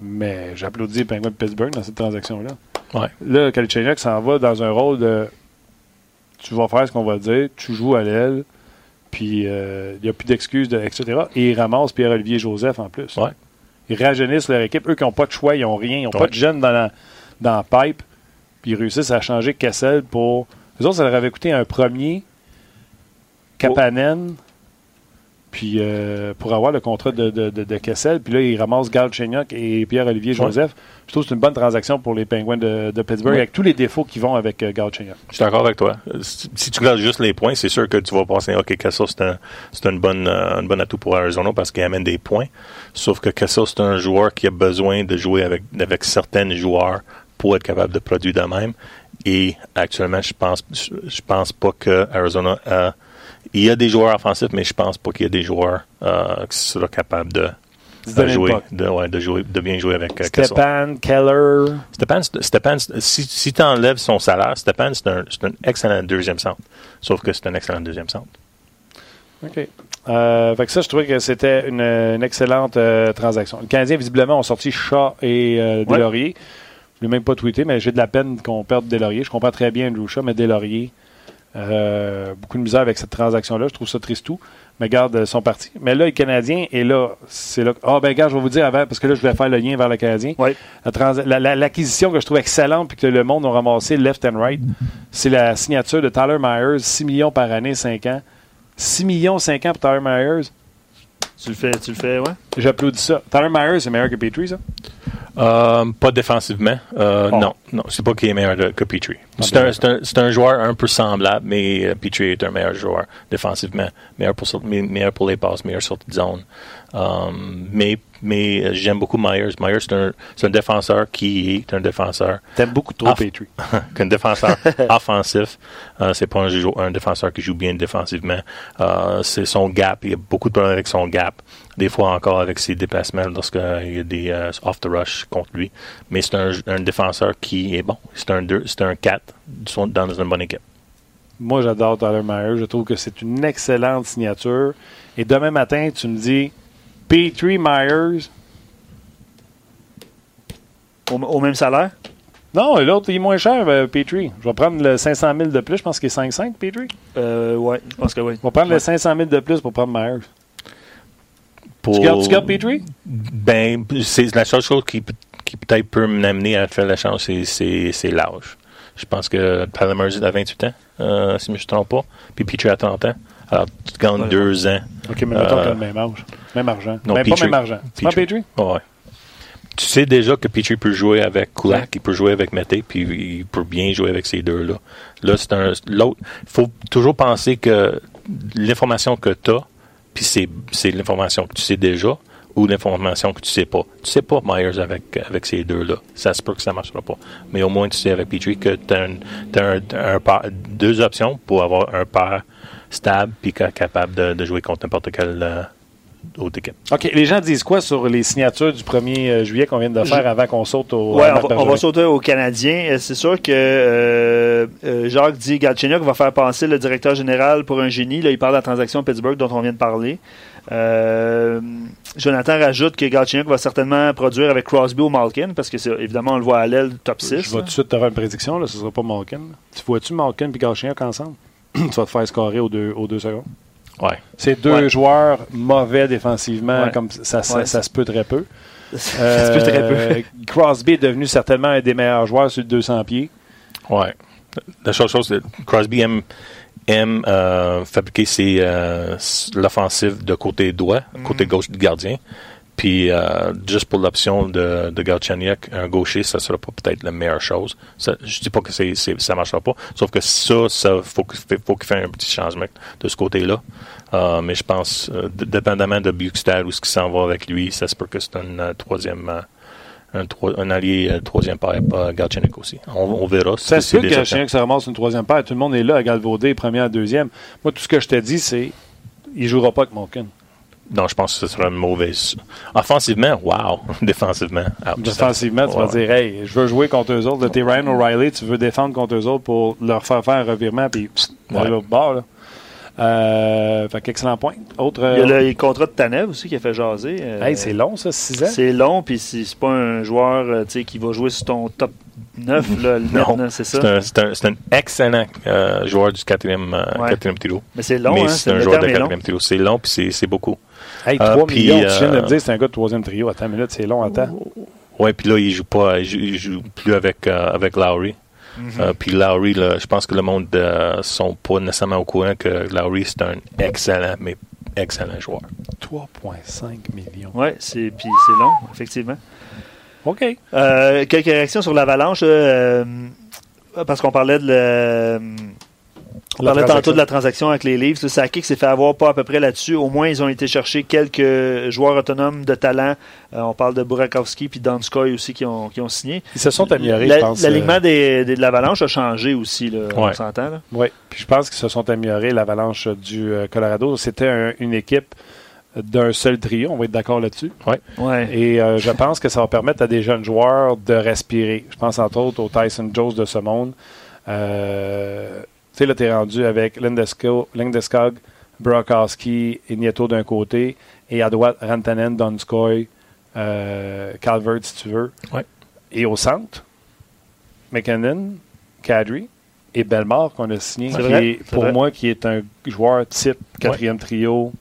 Mais j'applaudis les Penguins de Pittsburgh dans cette transaction-là. Ouais. Là, Galchenyuk s'en va dans un rôle de tu vas faire ce qu'on va dire, tu joues à l'aile, puis euh, il n'y a plus d'excuses, de, etc. Et ils ramassent Pierre-Olivier Joseph en plus. Ouais. Rajeunissent leur équipe. Eux qui n'ont pas de choix, ils n'ont rien, ils n'ont pas de jeunes dans la, dans la pipe, puis ils réussissent à changer Kessel pour. Eux autres, ça leur avait coûté un premier Kapanen, puis euh, pour avoir le contrat de, de, de, Kessel, puis là, il ramasse Gal Chenyok et Pierre-Olivier Joseph. Je trouve que c'est une bonne transaction pour les Penguins de, Pittsburgh, avec tous les défauts qui vont avec euh, Gal. Je suis d'accord avec toi. Si tu regardes juste les points, c'est sûr que tu vas penser, OK, Kessel, c'est un, c'est une bonne, euh, une atout pour Arizona parce qu'il amène des points. Sauf que Kessel, c'est un joueur qui a besoin de jouer avec, avec certains joueurs pour être capable de produire de même. Et actuellement, je pense, je pense pas que Arizona a il y a des joueurs offensifs, mais je pense pas qu'il y a des joueurs euh, qui seront capables de, jouer, de, ouais, de, jouer, de bien jouer avec euh, Stepan, Keller. Stepan, Stepan si, si tu enlèves son salaire, Stepan, c'est un, un, excellent deuxième centre. Sauf que c'est un excellent deuxième centre. OK. Euh, fait que ça, je trouvais que c'était une, une excellente euh, transaction. Les Canadiens, visiblement, ont sorti Shaw et euh, Delaurier. Je ne l'ai même pas tweeté, mais j'ai de la peine qu'on perde Delaurier. Je comprends très bien Andrew Shaw, mais Delaurier, euh, beaucoup de misère avec cette transaction-là. Je trouve ça triste tout. Mais garde son parti. Mais là, le Canadien, et là, c'est là. Ah, ben, gars, je vais vous dire avant, parce que là, je vais faire le lien vers le Canadien. Oui. L'acquisition que je trouve excellente, puis que le monde a ramassé left and right, c'est la signature de Tyler Myers, 6 millions par année, 5 ans. 6 millions, 5 ans pour Tyler Myers. Tu le fais, tu le fais, ouais? J'applaudis ça. Tyler Myers, c'est meilleur que Petrie, ça? Euh, pas défensivement. Euh, Non, non, c'est pas qu'il est meilleur que Petrie. C'est un, un, un, joueur un peu semblable, mais euh, Petrie est un meilleur joueur défensivement. Meilleur pour, meilleur pour les passes, meilleur sortie de zone. Um, mais mais euh, j'aime beaucoup Myers. Myers, c'est un, un, défenseur qui est un défenseur. T'aimes beaucoup trop Petrie. un défenseur offensif. Euh, c'est pas un, un, défenseur qui joue bien défensivement. Euh, c'est son gap. Il y a beaucoup de problèmes avec son gap. Des fois encore avec ses déplacements lorsqu'il y a des euh, off the rush contre lui. Mais c'est un, un, défenseur qui est bon. C'est un, c'est un 4 dans une bonne équipe. Moi, j'adore Tyler Myers. Je trouve que c'est une excellente signature. Et demain matin, tu me dis Petrie Myers. Au, même salaire? Non, l'autre, il est moins cher, euh, Petrie. Je vais prendre le 500 000 de plus. Je pense qu'il est 5,5, Petrie. Euh, ouais, je pense que oui. Je vais prendre le 500 000 de plus pour prendre Myers. Tu, gardes, tu gardes Petrie? Ben, c'est la seule chose qui, qui peut-être peut m'amener à faire la chance, c'est l'âge. Je pense que Palmer a 28 ans, euh, si je ne me trompe pas. Puis Petrie a 30 ans. Alors, tu gagnes deux ans. OK, mais mettons euh, le même âge. Même argent. Non, même pas même argent. C'est pas Petrie? Tu sais déjà que Petrie peut jouer avec Kulak, il peut jouer avec Mété, puis il peut bien jouer avec ces deux-là. Là, c'est un. L'autre. Il faut toujours penser que l'information que tu as, puis c'est l'information que tu sais déjà, ou l'information que tu sais pas. Tu sais pas Myers avec, avec ces deux-là. Ça se peut que ça ne marchera pas. Mais au moins, tu sais avec Petrie que tu as, deux options pour avoir un père stable puis capable de, jouer contre n'importe quelle euh, autre équipe. OK. Les gens disent quoi sur les signatures du 1er euh, juillet qu'on vient de faire avant qu'on saute au. Oui, on, va sauter aux Canadiens. Euh, c'est sûr que Jacques dit Galchenyuk va faire passer le directeur général pour un génie. Là, il parle de la transaction Pittsburgh dont on vient de parler. Jonathan rajoute que Galchenyuk va certainement produire avec Crosby ou Malkin parce que évidemment on le voit à l'aile top 6. Je vais tout de suite te faire une prédiction, là, ce ne sera pas Malkin. Tu vois-tu Malkin et Galchenyuk ensemble? tu vas te faire scorer aux deux, aux deux secondes? Ouais. C'est deux joueurs mauvais défensivement, comme ça, ça, se peut très peu. ça se peut très peu. Euh, Crosby est devenu certainement un des meilleurs joueurs sur le 200 pieds. Ouais. La chose, chose Crosby aime, aime euh, fabriquer ses, euh, l'offensive de côté droit, côté mm. gauche du gardien. Puis euh, juste pour l'option de, de Galchenyuk, un gaucher, ça sera pas peut-être la meilleure chose. Ça, je dis pas que c'est, c'est, ça marchera pas, sauf que ça, ça faut, faut qu'il fasse un petit changement de ce côté-là. Euh, mais je pense, euh, dépendamment de Bukestad ou ce qui s'en va avec lui, ça se peut que c'est un euh, troisième. Un, un, allié troisième paire, pas Galchenyuk aussi. On, verra. Ça se peut que Galchenyuk se ramasse une troisième paire. Tout le monde est là à galvauder, première, deuxième. Moi, tout ce que je te dis, c'est il jouera pas avec Malkin. Non, je pense que ce sera une mauvaise. Offensivement, wow. Défensivement, Défensivement, tu vas dire, hey, je veux jouer contre eux autres. T'es Ryan O'Reilly, tu veux défendre contre eux autres pour leur faire faire un revirement, puis ouais. l'autre bord. Là. Euh, fait qu'excellent point. Autre, Il y a le contrat de Tanev aussi qui a fait jaser. Euh, hey, c'est long, ça, 6 ans? C'est long, puis c'est pas un joueur euh, qui va jouer sur ton top 9, là, non, c'est ça? C'est un, un, excellent euh, joueur du quatrième, euh, quatrième trio. Mais c'est long, Mais hein, c'est un joueur de quatrième trio. C'est long, puis c'est beaucoup. Hey, 3 euh, millions, tu viens de me dire c'est un gars de troisième trio. Attends une minute, c'est long, attends. Oui, puis là, il joue pas, il joue, plus avec, avec Lowry. Mm-hmm. puis Lowry, là, je pense que le monde ne sont pas nécessairement au courant que Lowry, c'est un excellent, mais excellent joueur. 3,5 millions. Oui, c'est, puis c'est long, effectivement. OK. Euh, quelques réactions sur l'avalanche. euh, parce qu'on parlait de le- On La parlait tantôt de la transaction avec les Leafs. Sakic s'est fait avoir pas à peu près là-dessus. Au moins, ils ont été chercher quelques joueurs autonomes de talent. Euh, on parle de Burakovsky puis Donskoy aussi qui ont, qui ont signé. Ils se sont améliorés, La- je pense. L'alignement euh, des, des- de l'Avalanche a changé aussi, là, on Ouais. s'entend. là. Oui, puis je pense qu'ils se sont améliorés, l'avalanche du euh, Colorado. C'était un- une équipe d'un seul trio, on va être d'accord là-dessus. Ouais. Et euh, je pense que ça va permettre à des jeunes joueurs de respirer. Je pense entre autres au Tyson Jones de ce monde. Euh, sais, là, tu es rendu avec Lindesco- Lindeskog, Brokowski et Nieto d'un côté, et à droite, Rantanen, Donskoy, euh, Calvert, si tu veux. Ouais. Et au centre, McKinnon, Kadri et Belmar qu'on a signé, qui est, pour moi, qui est un joueur type quatrième trio.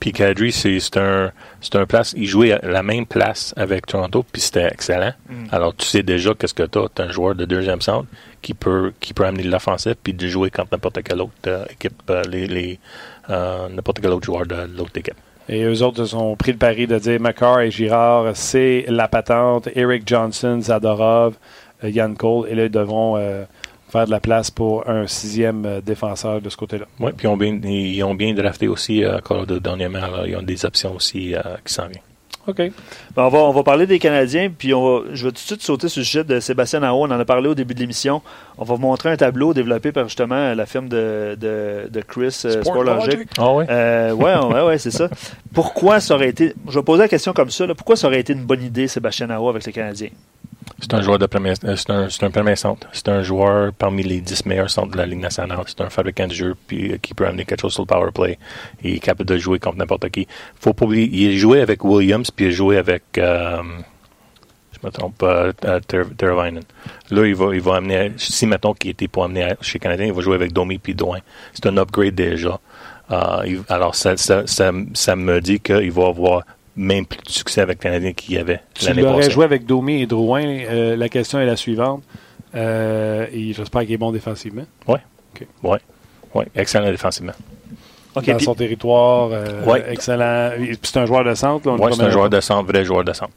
Puis Kadri, c'est un, un place. Il jouait à la même place avec Toronto, puis c'était excellent. Mm. Alors, tu sais déjà qu'est-ce que tu as. Tu un joueur de deuxième centre qui peut, qui peut amener de l'offensive, puis de jouer contre n'importe quelle autre euh, équipe, euh, les, les, euh, n'importe quel autre joueur de l'autre équipe. Et eux autres se sont pris le pari de dire McCarr et Girard, c'est la patente. Eric Johnson, Zadorov, Yann Cole. Et là, ils devront euh, faire de la place pour un sixième euh, défenseur de ce côté-là. Oui, puis ils ont bien, ils ont bien drafté aussi euh, Colorado dernièrement. Alors, ils ont des options aussi euh, qui s'en viennent. OK. Ben, on, va, on va parler des Canadiens, puis on va, je vais tout de suite sauter sur le sujet de Sébastien Nao. On en a parlé au début de l'émission. On va vous montrer un tableau développé par justement la firme de, de, de Chris euh, Sportlogic. Ah oui? Euh, ouais, ouais, ouais, c'est ça. Pourquoi ça aurait été. Je vais poser la question comme ça. là. pourquoi ça aurait été une bonne idée, Sébastien Nao, avec les Canadiens? C'est un joueur de premier, euh, c'est un, un premier centre. C'est un joueur parmi les 10 meilleurs centres de la Ligue nationale. C'est un fabricant de jeu puis, euh, qui peut amener quelque chose sur le power play. Il est capable de jouer contre n'importe qui. Faut pas oublier, il a joué avec Williams puis il a joué avec, euh, je me trompe pas, Ter- Teravainen. Là, il va, il va amener, si mettons qu'il était pour amener chez Canadien, il va jouer avec Domi puis Douin. C'est un upgrade déjà. Alors, ça, ça, ça me dit qu'il va avoir même plus de succès avec Canadien qu'il y avait Tu l'année l'aurais passée. joué avec Domi et Drouin. euh, la question est la suivante. Euh, et j'espère qu'il est bon défensivement. Oui, excellent défensivement. Dans son territoire, euh, Ouais. excellent. C'est un joueur de centre. Oui, c'est un joueur de centre, vrai joueur de centre.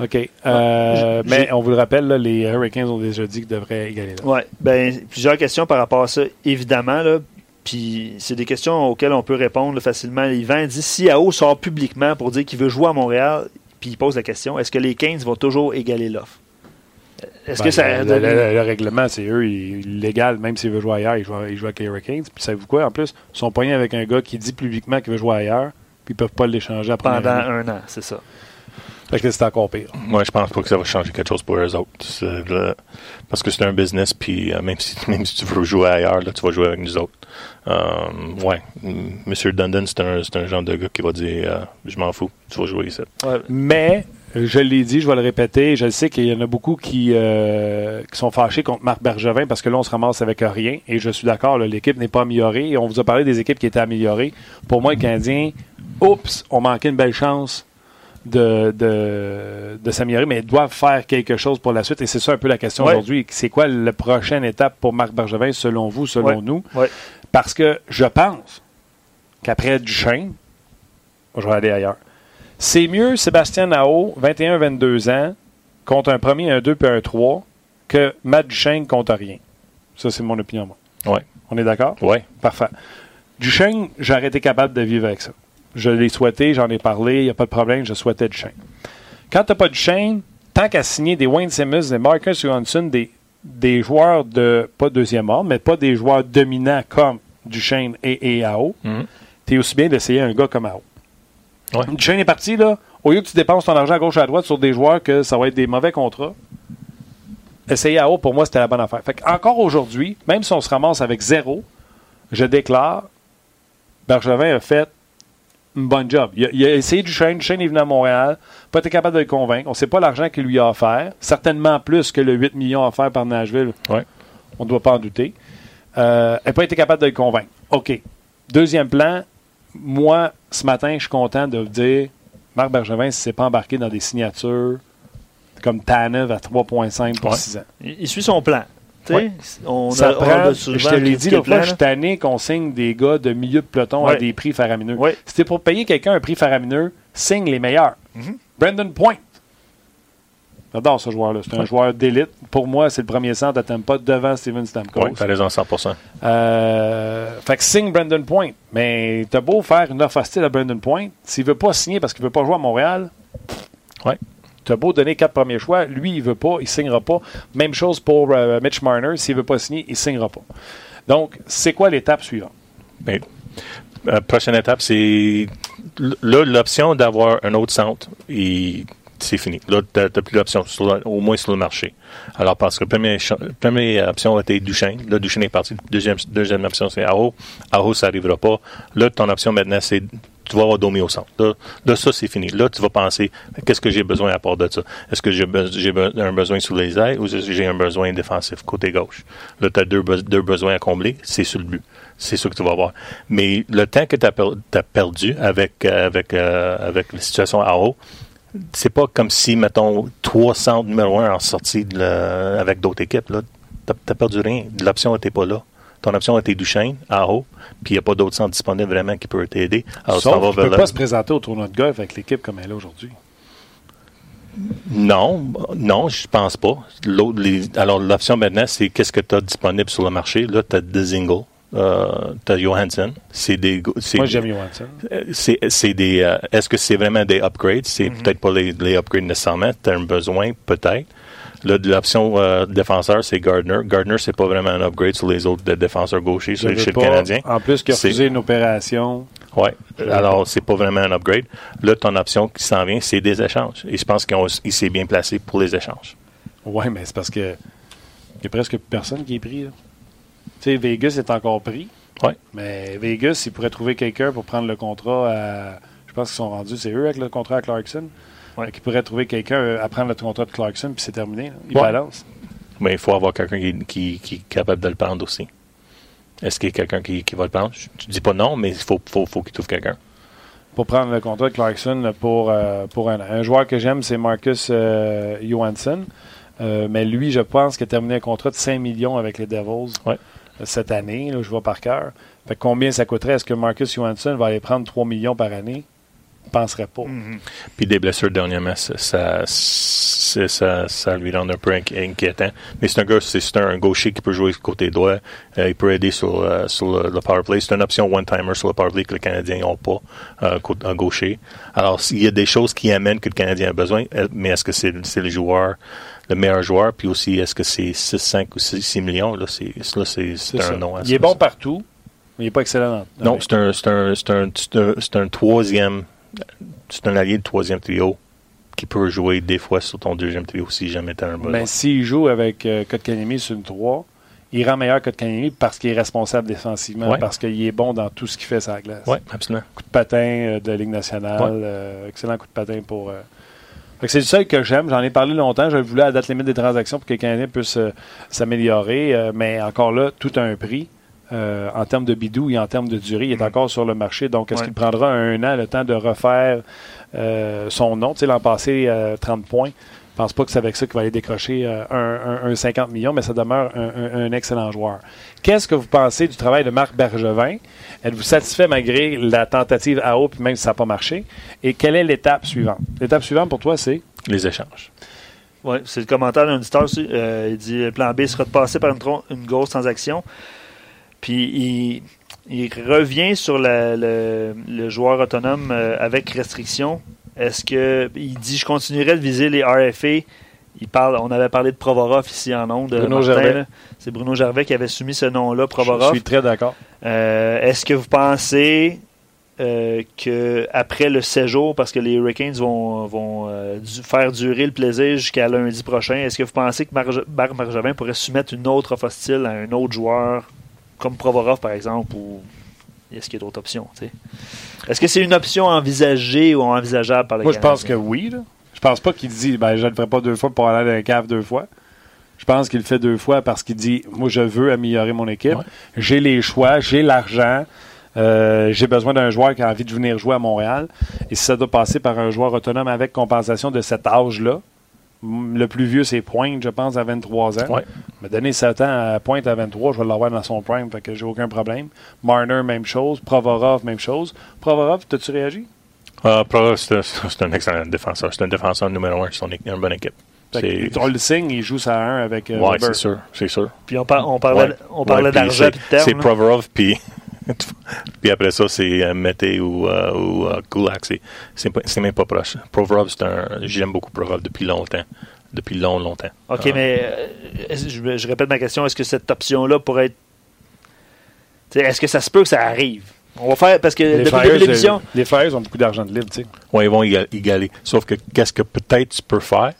OK. Euh, mais on vous le rappelle, là, les Hurricanes ont déjà dit qu'ils devraient égaler là. Ouais, ben, plusieurs questions par rapport à ça, évidemment. Là, puis c'est des questions auxquelles on peut répondre là, facilement. Yvan dit si Ao sort publiquement pour dire qu'il veut jouer à Montréal, puis il pose la question est-ce que les 15 vont toujours égaler l'offre? Est-ce Ben, que ça. le, le- le- le règlement, c'est eux, il- légal, même s'il veut jouer ailleurs, il joue, il joue avec les Hurricanes. Puis savez-vous quoi? En plus, ils sont poignés avec un gars qui dit publiquement qu'il veut jouer ailleurs, puis ils peuvent pas l'échanger après. pendant un an, c'est ça. Fait que c'est encore pire. Moi, je pense pas que ça va changer quelque chose pour eux autres. Le- parce que c'est un business, puis euh, même, si, même si tu veux jouer ailleurs, là, tu vas jouer avec nous autres. Euh, ouais. M- Monsieur Dundon, c'est un, c'est un genre de gars qui va dire euh, Je m'en fous, tu vas jouer ici. Ouais. Mais, euh, je l'ai dit, je vais le répéter, je sais qu'il y en a beaucoup qui, euh, qui sont fâchés contre Marc Bergevin parce que là, on se ramasse avec rien. Et je suis d'accord, l'équipe n'est pas améliorée. Et on vous a parlé des équipes qui étaient améliorées. Pour moi, le Canadien, oups, on manquait une belle chance de, de, de s'améliorer, mais ils doivent faire quelque chose pour la suite. Et c'est ça un peu la question Ouais. aujourd'hui. C'est quoi la prochaine étape pour Marc Bergevin, selon vous, selon Ouais. nous? Ouais. Parce que je pense qu'après Duchesne, je vais aller ailleurs. C'est mieux Sébastien Nao, 21-22 ans, contre un premier, un 2 puis un 3, que Matt Duchesne contre rien. Ça, c'est mon opinion, moi. Ouais. On est d'accord? Ouais. Parfait. Duchesne, j'aurais été capable de vivre avec ça. Je l'ai souhaité, j'en ai parlé, il n'y a pas de problème, je souhaitais Duchesne. Quand tu n'as pas Duchesne, tant qu'à signer des Wayne Simmons, des Marcus Johansson, des, des joueurs de, pas deuxième ordre, mais pas des joueurs dominants comme Duchesne et, et AO, Mhm. tu es aussi bien d'essayer un gars comme AO. Ouais. Duchesne est parti, là. Au lieu que tu dépenses ton argent à gauche et à droite sur des joueurs que ça va être des mauvais contrats, essayer AO, pour moi, c'était la bonne affaire. Fait encore aujourd'hui, même si on se ramasse avec zéro, je déclare, Bergevin a fait une bonne job. Il a, il a essayé Duchesne. Duchesne est venu à Montréal. Pas été capable de le convaincre. On ne sait pas l'argent qu'il lui a offert. Certainement plus que le 8 millions offert par Nashville. Ouais. On ne doit pas en douter. Euh, elle n'a pas été capable de le convaincre. OK. Deuxième plan, moi, ce matin, je suis content de vous dire Marc Bergevin ne s'est pas embarqué dans des signatures comme Tanev à 3,5 pour Ouais. 6 ans. Il, il suit son plan. On ça a, prend, on je te l'ai dit plan, je suis tanné qu'on signe des gars de milieu de peloton à des prix faramineux. Ouais. Si t'es pour payer quelqu'un un prix faramineux, signe les meilleurs. Mhm. Brandon Point. J'adore ce joueur-là. C'est un joueur d'élite. Pour moi, c'est le premier centre à Tampa devant Steven Stamkos. Oui, tu as raison 100 Euh, fait que signe Brandon Point. Mais t'as beau faire une offre hostile à Brandon Point, s'il veut pas signer parce qu'il veut pas jouer à Montréal, Ouais. T'as beau donner quatre premiers choix, lui, il veut pas, il signera pas. Même chose pour euh, Mitch Marner, s'il veut pas signer, il signera pas. Donc, c'est quoi l'étape suivante? Mais, euh, prochaine étape, c'est là l'option d'avoir un autre centre et c'est fini. Là, tu n'as plus l'option, au moins sur le marché. Alors, parce que la première, première option était Duchesne. Là, Duchesne est parti. Deuxième, deuxième option, c'est Aho. Aho, ça n'arrivera pas. Là, ton option maintenant, c'est tu vas avoir au centre. Là, là, ça, c'est fini. Là, tu vas penser, qu'est-ce que j'ai besoin à part de ça? Est-ce que j'ai be- un besoin sur les ailes ou j'ai un besoin défensif côté gauche? Là, tu as deux, deux besoins à combler. C'est sur le but. C'est ça que tu vas avoir. Mais le temps que tu as, perdu avec, euh, avec, euh, avec la situation à haut, c'est pas comme si, mettons, trois centres numéro un en sortie de avec d'autres équipes. Tu n'as perdu rien. L'option n'était pas là. Ton option était Duchesne, à haut, puis il n'y a pas d'autres centres disponibles vraiment qui peuvent t'aider. Alors, tu Sauf ne peut le- pas se présenter au tournoi de golf avec l'équipe comme elle est aujourd'hui. Non, non, je pense pas. Les- alors, l'option maintenant, c'est qu'est-ce que tu as disponible sur le marché? Là, tu as Dezingle, euh, tu as Johansson. C'est des. Moi, j'aime Johansson. Euh, c'est c'est des euh, est-ce que c'est vraiment des upgrades? C'est peut-être pas les, les upgrades nécessairement tu as un besoin peut-être l'option euh, défenseur c'est Gardner Gardner c'est pas vraiment un upgrade sur les autres défenseurs gauchers veux chez le. Canadien En plus, qu'il a refusé une opération. ouais alors c'est pas vraiment un upgrade là ton option qui s'en vient c'est des échanges et je pense qu'il s'est bien placé pour les échanges Oui, mais c'est parce que il y a presque personne qui est pris. Tu sais, Vegas est encore pris. Ouais. Mais Vegas, il pourrait trouver quelqu'un pour prendre le contrat à. Je pense qu'ils sont rendus, c'est eux avec le contrat à Clarkson. Ouais. Fait qu'ils pourraient trouver quelqu'un euh, à prendre le contrat de Clarkson, puis c'est terminé. là. Il Ouais. balance. mais il faut avoir quelqu'un qui, qui, qui est capable de le prendre aussi est-ce qu'il y a quelqu'un qui, qui va le prendre? Je ne dis pas non mais il faut, faut, faut qu'il trouve quelqu'un Pour prendre le contrat de Clarkson pour, euh, pour un joueur que j'aime, c'est Marcus euh, Johansson. Euh, mais lui, je pense qu'il a terminé un contrat de 5 millions avec les Devils Ouais. euh, cette année. là, je vois par cœur. Fait combien ça coûterait? Est-ce que Marcus Johansson va aller prendre 3 millions par année? Penserais pas. Mhm. Puis des blessures dernièrement, ça, ça, ça, ça lui rend un peu inqui- inquiétant. Mais c'est un gars, c'est c'est un gaucher qui peut jouer côté droit. Euh, il peut aider sur, euh, sur le, le power play. C'est une option one-timer sur le power play que les Canadiens n'ont pas, euh, côté- un gaucher. Alors, s'il y a des choses qui amènent que le Canadien a besoin, mais est-ce que c'est c'est le joueur, le meilleur joueur, puis aussi est-ce que c'est 6, 5 ou 6, 6 millions? Là, c'est un à Il est bon partout, mais il n'est pas excellent. Non, c'est un, c'est un, c'est un, c'est un, c'est un troisième, c'est un allié de troisième trio qui peut jouer des fois sur ton deuxième trio si jamais tu as un besoin. Mais s'il joue avec euh, Kotkaniemi sur une 3, il rend meilleur Kotkaniemi parce qu'il est responsable défensivement, Ouais. parce qu'il est bon dans tout ce qu'il fait sur la glace. Oui, absolument. Coup de patin euh, de la Ligue nationale, euh, excellent coup de patin pour... euh, c'est le seul que j'aime. J'en ai parlé longtemps. Je voulais à la date limite des transactions pour que les Canadiens puissent s'améliorer. mais encore là, tout a un prix. Euh, en termes de bidou et en termes de durée, il est Mm. encore sur le marché. Donc, est-ce Ouais. qu'il prendra un an le temps de refaire euh, son nom? Tu sais, l'an passé, euh, 30 points. Je pense pas que c'est avec ça qu'il va aller décrocher euh, un, un- un 50 millions, mais ça demeure un, un- un excellent joueur. Qu'est-ce que vous pensez du travail de Marc Bergevin? Êtes-vous satisfait malgré la tentative à haut, puis même si ça n'a pas marché? Et quelle est l'étape suivante? L'étape suivante pour toi, c'est? Les échanges. Oui, c'est le commentaire d'un auditeur aussi. Euh, il dit le plan B sera de passer par une, une grosse transaction. Puis il, il revient sur la- le, le joueur autonome euh, avec restriction. Est-ce que il dit je continuerai de viser les RFA il parle, on avait parlé de Provorov ici en ondes. Là. C'est Bruno Gervais qui avait soumis ce nom-là, Je Provorov. suis très d'accord. Euh, Est-ce que vous pensez euh, que après le séjour, parce que les Hurricanes vont, vont euh, du- faire durer le plaisir jusqu'à lundi prochain, est-ce que vous pensez que Marge- Marc Margevin pourrait soumettre une autre offre hostile à un autre joueur, comme Provorov par exemple, ou est-ce qu'il y a d'autres options? Est-ce que c'est une option envisagée ou envisageable par les Moi, je pense que oui. Là. Je pense pas qu'il dit ben, je ne le ferai pas deux fois pour aller dans un cave deux fois. Je pense qu'il le fait deux fois parce qu'il dit moi, je veux améliorer mon équipe. Ouais. J'ai les choix, j'ai l'argent. euh, j'ai besoin d'un joueur qui a envie de venir jouer à Montréal. Et si ça doit passer par un joueur autonome avec compensation de cet âge-là, Le plus vieux, c'est Pointe, je pense, à 23 ans. Ouais. Me donner 7 ans à Pointe à 23, je vais l'avoir dans son prime, fait que j'ai aucun problème. Marner, même chose. Provorov, même chose. Provorov, t'as-tu réagi? Euh, Provorov, c'est un excellent défenseur. C'est un défenseur numéro un. C'est une, une bonne équipe. On le signe, il joue ça à 1 avec euh, Ouais, Weber. c'est sûr. C'est sûr. Puis on, par- on parlait, Ouais. on parlait Ouais, puis d'argent c'est-. Provorov, puis puis après ça, c'est euh, Mété ou, euh, ou euh, Kulak. C'est- C'est pas- c'est même pas proche. Provorov, c'est un. J'aime beaucoup Provorov depuis longtemps. Depuis long, longtemps. OK, Euh, mais euh, est-ce- je, je répète ma question. Est-ce que cette option-là pourrait être. Est-ce que ça se peut que ça arrive? On va faire. Parce que Les depuis le début de l'émission. euh, les Flyers ont beaucoup d'argent de libre, tu sais. Ouais, ils vont éga- égaler. Sauf que qu'est-ce que peut-être tu peux faire?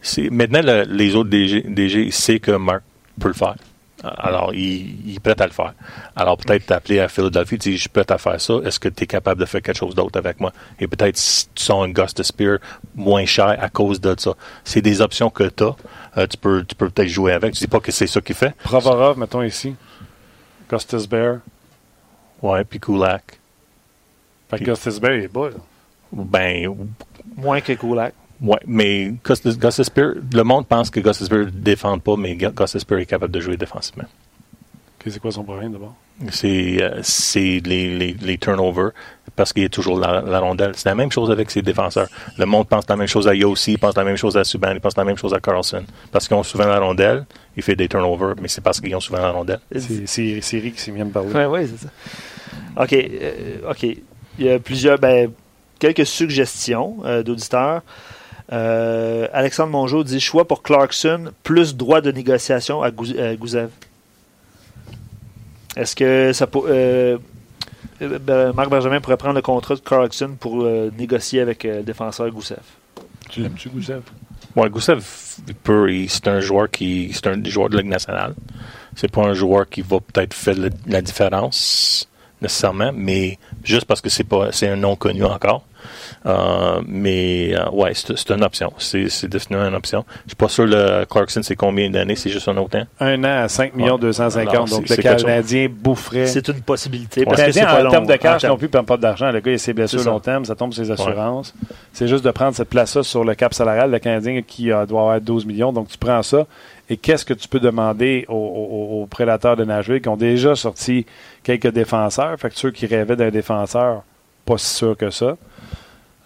C'est maintenant le- les autres DG, DG ils savent que Mark peut le faire. Alors, il, il est prêt à le faire. Alors, peut-être t'appeler à Philadelphie, tu dis, je suis prêt à faire ça. Est-ce que tu es capable de faire quelque chose d'autre avec moi? Et peut-être si tu sens un Ghost Spear moins cher à cause de ça. C'est des options que tu as. tu peux tu peux peut-être jouer avec. Je dis pas que c'est ça qu'il fait. Provorov, mettons ici. Costas Bear. Ouais, puis Kulak. Fait que Costas Bear, il est bas, là. Ben, Moins que Kulak. Ouais, mais Spear, le monde pense que Gus Spear ne défend pas, mais Gus Spear est capable de jouer défensivement. C'est quoi son problème d'abord? C'est euh, c'est les, les, les turnovers parce qu'il est toujours la, la rondelle. C'est la même chose avec ses défenseurs. Le monde pense la même chose à Yossi, pense la même chose à Subban, il pense la même chose à Carlson. Parce qu'ils ont souvent la rondelle, il fait des turnovers, mais c'est parce qu'ils ont souvent la rondelle. C'est c'est- c'est Rick qui vient de parler. Oui, ouais, c'est ça. OK. euh, OK. Il y a plusieurs. Ben, quelques suggestions euh, d'auditeurs. Euh, Alexandre Mongeau dit choix pour Clarkson, plus droit de négociation à, Gou- à Gouzev. Est-ce que ça peut. euh, euh, ben, Marc Benjamin pourrait prendre le contrat de Clarkson pour euh, négocier avec euh, le défenseur Gouzev? Tu l'aimes-tu, il peut, il- c'est un joueur qui, c'est un joueur de Ligue nationale. C'est pas un joueur qui va peut-être faire la différence nécessairement, mais juste parce que c'est pas, c'est un nom connu encore. Euh, mais euh, ouais, c'est, c'est une option. C'est, c'est définitivement une option. Je suis pas sûr le Clarkson c'est combien d'années, c'est juste un autre temps? Un an à 5 millions Ouais. 250. Alors, donc c'est- le Canadien boufferait. C'est une possibilité. Parce que c'est Canadien, pas en long. termes de cash non plus, ne pas d'argent. Le gars, il a ses blessures C'est ça. long terme, ça tombe sur ses assurances. C'est juste de prendre cette place-là sur le cap salarial. Le Canadien qui euh, doit avoir 12 millions, donc tu prends ça. Et qu'est-ce que tu peux demander aux, aux- aux prédateurs de Nashville qui ont déjà sorti quelques défenseurs? Fait que ceux qui rêvaient d'un défenseur, pas si sûr que ça.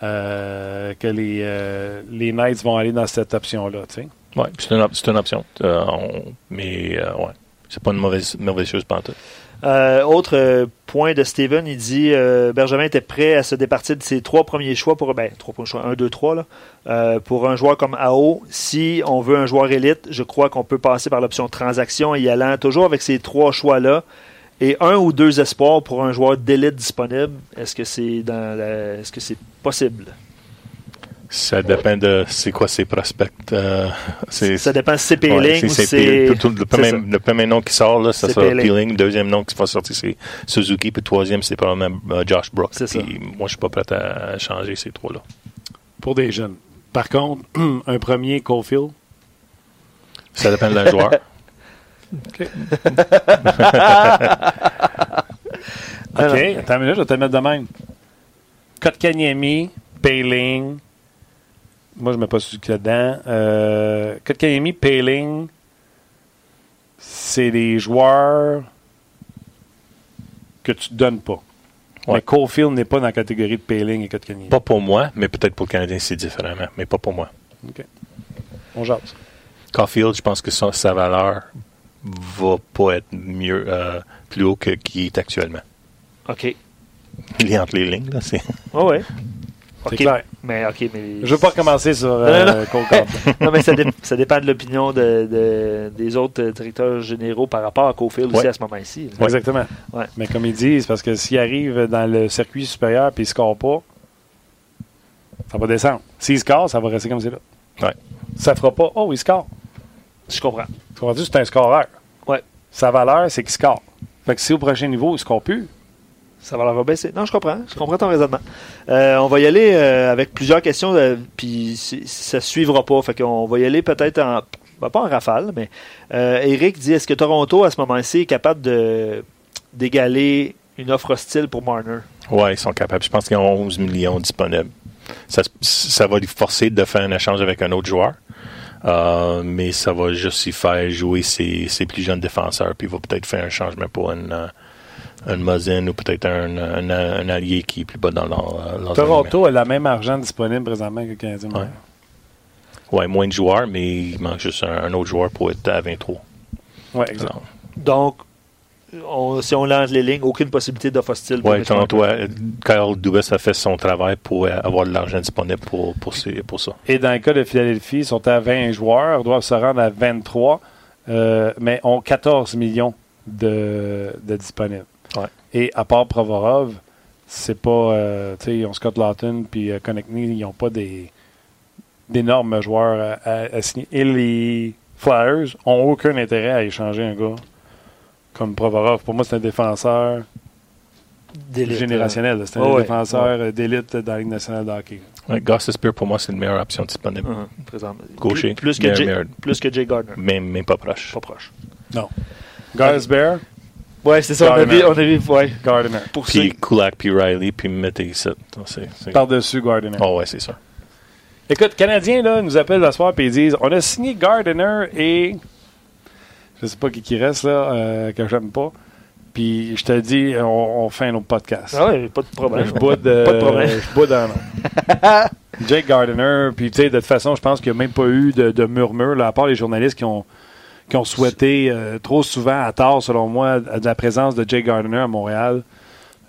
Euh, que les, euh, les Knights vont aller dans cette option-là. tu sais. Ouais, puis c'est une, op- une option. Euh, on- mais euh, ouais, c'est pas une mauvaise, mauvaise chose pantoute. Euh, autre euh, point de Steven, il dit euh, Benjamin était prêt à se départir de ses trois premiers choix pour ben trois premiers choix, un, deux, trois là, euh, pour un joueur comme AO. Si on veut un joueur élite, je crois qu'on peut passer par l'option transaction et y allant toujours avec ces trois choix là et un ou deux espoirs pour un joueur d'élite disponible. Est-ce que c'est dans la- est-ce que c'est possible? Ça dépend de c'est quoi ses prospects. euh, c'est, Ça dépend si c'est Ouais, Peeling c'est- ou c'est c'est Peeling. Tout- tout- le, c'est premier, ça. le premier nom qui sort, là, ça sera Peeling. Deuxième nom qui va sortir, c'est Suzuki. Puis le troisième, c'est probablement euh, Josh Brooks. C'est ça. Puis moi, je suis pas prêt à changer ces trois-là. Pour des jeunes. Par contre, un premier Caulfield. Ça dépend de la joueur. OK, non. attends une minute, je vais te mettre de même. Kotkaniemi, Payling. Moi, je ne mets pas Suzuki là-dedans. Euh, Kotkaniemi, Payling, c'est des joueurs que tu ne donnes pas. Ouais. Mais Caulfield n'est pas dans la catégorie de Payling et Kotkaniemi. pas pour moi, mais peut-être pour le Canadien, c'est différemment. Mais pas pour moi. OK. On jase. Caulfield, je pense que sa valeur va pas être mieux, euh, plus haut que qui est actuellement. OK. Il est entre les lignes, là. C'est... Oh, ouais. C'est OK. clair. Mais OK, mais Je ne veux pas recommencer sur non, euh, non, mais ça, dé- ça dépend de l'opinion de, de- des autres euh, directeurs généraux par rapport à Caulfield aussi à ce moment-ci. Ouais. Exactement. Ouais. Mais comme ils disent, parce que s'il arrive dans le circuit supérieur et il ne score pas, ça va descendre. S'il score, ça va rester comme c'est là. Ouais. Ça fera pas. Oh, il score. Je comprends. Tu comprends-tu? C'est un scoreur. Ouais. Sa valeur, c'est qu'il score. Fait que si au prochain niveau, il ne score plus, Ça va leur baisser. Non, je comprends. Je comprends ton raisonnement. Euh, on va y aller euh, avec plusieurs questions, euh, puis ça ne suivra pas. Fait qu'on va y aller peut-être en. ben, pas en rafale, mais euh, Eric dit est-ce que Toronto, à ce moment-ci, est capable de d'égaler une offre hostile pour Marner? Ouais, ils sont capables. Je pense qu'ils ont 11 millions disponibles. Ça, ça va les forcer de faire un échange avec un autre joueur. Euh, mais ça va juste y faire jouer ses, ses plus jeunes défenseurs, puis il va peut-être faire un changement pour une, euh, un Muzzin ou peut-être un, un, un allié qui est plus bas dans leur, euh, leur Toronto a le même argent disponible présentement que le Canadien. Ouais. ouais, moins de joueurs, mais il manque juste un, un autre joueur pour être à 23. Oui, exact. Donc, on- si on lance les lignes, aucune possibilité d'offre hostile. Toronto, Marner. a- Kyle Dubas a fait son travail pour euh, avoir de l'argent disponible pour, pour, ça. Et dans le cas de Philadelphie, ils sont à 20 joueurs, doivent se rendre à 23, euh, mais ont 14 millions de, de disponibles. Ouais. Et à part Provorov, c'est pas. euh, tu sais, ils ont Scott Lawton puis euh, Konechny, ils n'ont pas des d'énormes joueurs à, à- à signer. Et les Flyers ont aucun intérêt à échanger un gars comme Provorov. Pour moi, c'est un défenseur D'élite, générationnel. C'est un ouais. défenseur d'élite dans la Ligue nationale de hockey. Ouais, Goss Spear, pour moi, c'est la meilleure option disponible. uh-huh, présentement. Gaucher, Plus, plus que meilleur- Jay, meilleur. plus que Jay Gardner. Même, même pas proche. Pas proche. Non. Garth Bear, Ouais, c'est ça. On a Gardner. vu, on a vu ouais. Gardiner. Pour Puis ceux- Kulak, puis Riley, puis mettez Par-dessus Gardiner. Oh ouais, c'est ça. Écoute, Canadiens là, nous appellent la soir et ils disent on a signé Gardiner et. Je sais pas qui qui reste là, euh, que j'aime pas. Puis je te dis, on, on fait un autre podcast. Ah ouais, pas de problème. Je boude, Pas de problème. Je boude en nom. Jake Gardiner, puis tu sais, de toute façon, je pense qu'il n'y a même pas eu de, de murmure, là, à part les journalistes qui ont, qui ont souhaité euh, trop souvent, à tort, selon moi, de la présence de Jake Gardiner à Montréal.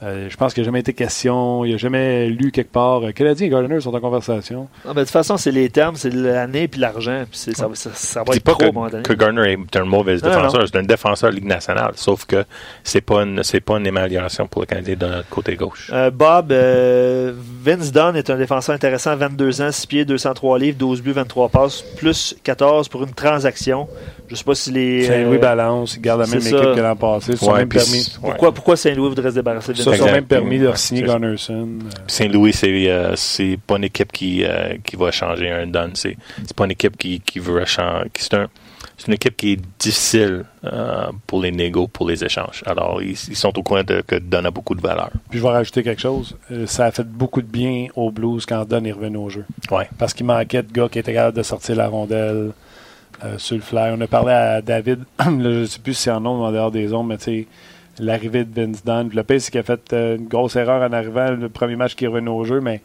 Euh, je pense qu'il n'a jamais été question, il n'a jamais lu quelque part. Euh, Canadiens et Gardiner sont en conversation. Ah, ben, de toute façon, c'est les termes, c'est l'année puis l'argent. Puis c'est- ça, va- ça, ça va Je dis être pas trop que, que Gardner est un mauvais Non, non, défenseur, c'est un défenseur de Ligue nationale, sauf que c'est pas une c'est pas une amélioration pour le Canadien de notre côté gauche. Euh, Bob, euh, Vince Dunn est un défenseur intéressant, 22 ans, 6 pieds, 203 livres, 12 buts, 23 passes, plus 14 pour une transaction. Je sais pas si les. Saint-Louis euh, balance, il garde la même équipe ça. que l'an passé. Ils se sont Ouais, même permis, ouais. pourquoi, pourquoi Saint-Louis voudrait se débarrasser de Dunn? Exact. même permis de signer ça. Gunnarsson. Euh, Saint-Louis, c'est euh, c'est pas une équipe qui euh, qui va changer un Dunn. C'est c'est pas une équipe qui, qui veut changer. C'est un c'est une équipe qui est difficile euh, pour les négos, pour les échanges. Alors, ils, ils sont au courant de, que Dunn a beaucoup de valeur. Puis je vais rajouter quelque chose. Ça a fait beaucoup de bien aux Blues quand Dunn est revenu au jeu. Ouais. Parce qu'il manquait de gars qui étaient capables de sortir la rondelle sur le fly. On a parlé à David, je ne sais plus si c'est en nombre ou en dehors des ondes, mais tu sais, l'arrivée de Vince Dunn. Le pire, c'est qu'il a fait euh, une grosse erreur en arrivant le premier match qui est revenu au jeu, mais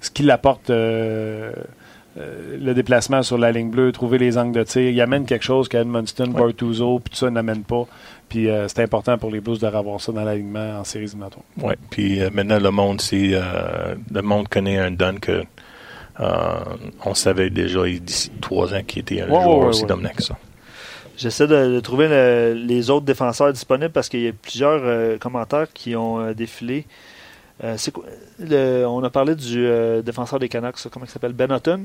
ce qu'il apporte, euh, euh, le déplacement sur la ligne bleue, trouver les angles de tir, il amène quelque chose qu'Edmundston, Ouais. Bortuzzo, puis tout ça n'amène pas. Puis euh, c'est important pour les Blues de revoir ça dans l'alignement en séries éliminatoires. Ouais. Puis maintenant, le monde, euh, le monde connaît un Dunn que on savait déjà d'ici trois ans qu'il était un Ouais, joueur ouais, aussi dominant que ça. J'essaie de, de trouver le- les autres défenseurs disponibles parce qu'il y a plusieurs euh, commentaires qui ont euh, défilé. Euh, c'est quoi- le- on a parlé du euh, défenseur des Canucks, ça, comment il s'appelle? Ben Hutton?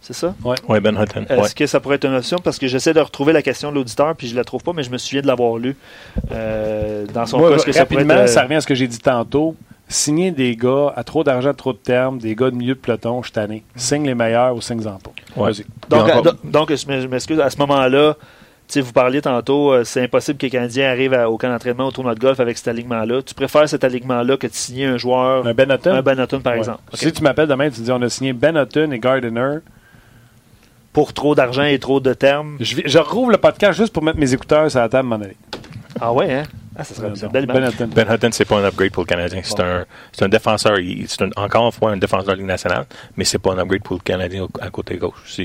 C'est ça? Ouais, Ben Hutton. Est-ce Ouais. que ça pourrait être une option? Parce que j'essaie de retrouver la question de l'auditeur puis je la trouve pas, mais je me souviens de l'avoir lu. Euh, dans son cas, est-ce que ça rapidement, être. euh, ça revient à ce que j'ai dit tantôt. Signer des gars à trop d'argent, trop de termes, des gars de milieu de peloton, je tanné. Signe les meilleurs ou signe-en pas. Donc, donc, je m'ex- je m'excuse, à ce moment-là, sais, vous parliez tantôt, euh, c'est impossible que les Canadiens arrivent à- au camp d'entraînement, au tournoi de golf avec cet alignement-là. Tu préfères cet alignement-là que de signer un joueur, Un Ben Hutton? un Ben Hutton, par Ouais. exemple. Si tu m'appelles demain, tu dis on a signé Ben Hutton et Gardiner. Pour trop d'argent et trop de termes. Je, je rouvre le podcast juste pour mettre mes écouteurs sur la table, m'en aller. Ah ouais, hein? Ah, ça serait Euh, belle ben image. Hutton. Ben Hutton, c'est pas un upgrade pour le Canadien. C'est Bon. un, c'est un défenseur. C'est un- encore une fois un défenseur de la Ligue nationale, mais c'est pas un upgrade pour le Canadien à côté gauche.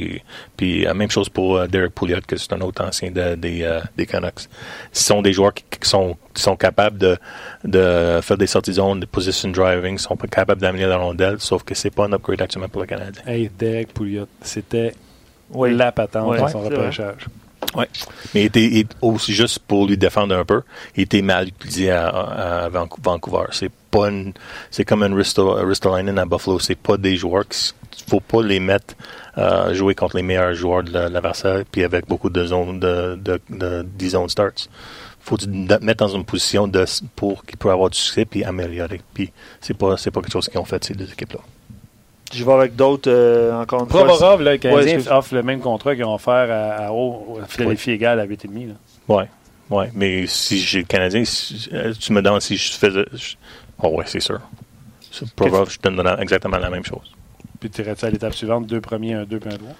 Puis la même chose pour euh, Derek Pouliot, que c'est un autre ancien de- euh, des Canucks. Ce sont des joueurs qui, qui sont, qui sont capables de, de faire des sorties de zone, de position driving, sont pas capables d'amener la rondelle, sauf que c'est pas un upgrade actuellement pour le Canadien. Hey, Derek Pouliot, c'était Oui. la patente dans son vrai. Repêchage. Mais il était aussi juste pour lui défendre un peu, il était mal utilisé à, à- à Vancou- Vancouver. C'est pas c'est comme un Risto, Ristolainen à Buffalo. C'est pas des joueurs qu'il faut pas les mettre euh, jouer contre les meilleurs joueurs de la- l'adversaire, puis avec beaucoup de zones de, de, de, 10 zones starts. Faut mettre dans une position de, pour qu'il puisse avoir du succès puis améliorer. Puis c'est pas c'est pas quelque chose qu'ils ont fait ces deux équipes là. Je vais avec d'autres, euh, encore une fois. Provorov, là, le Canadien offre le même contrat qu'ils ont offert à, à, à Philadelphie égale à 8,5. là. Ouais, ouais. Mais si j'ai le Canadien, si- euh, tu me demandes si je faisais. je- oh ouais, c'est sûr. Sur Provorov, je te donne exactement la même chose. Puis tu irais-tu à l'étape suivante, deux premiers, un deux puis un trois?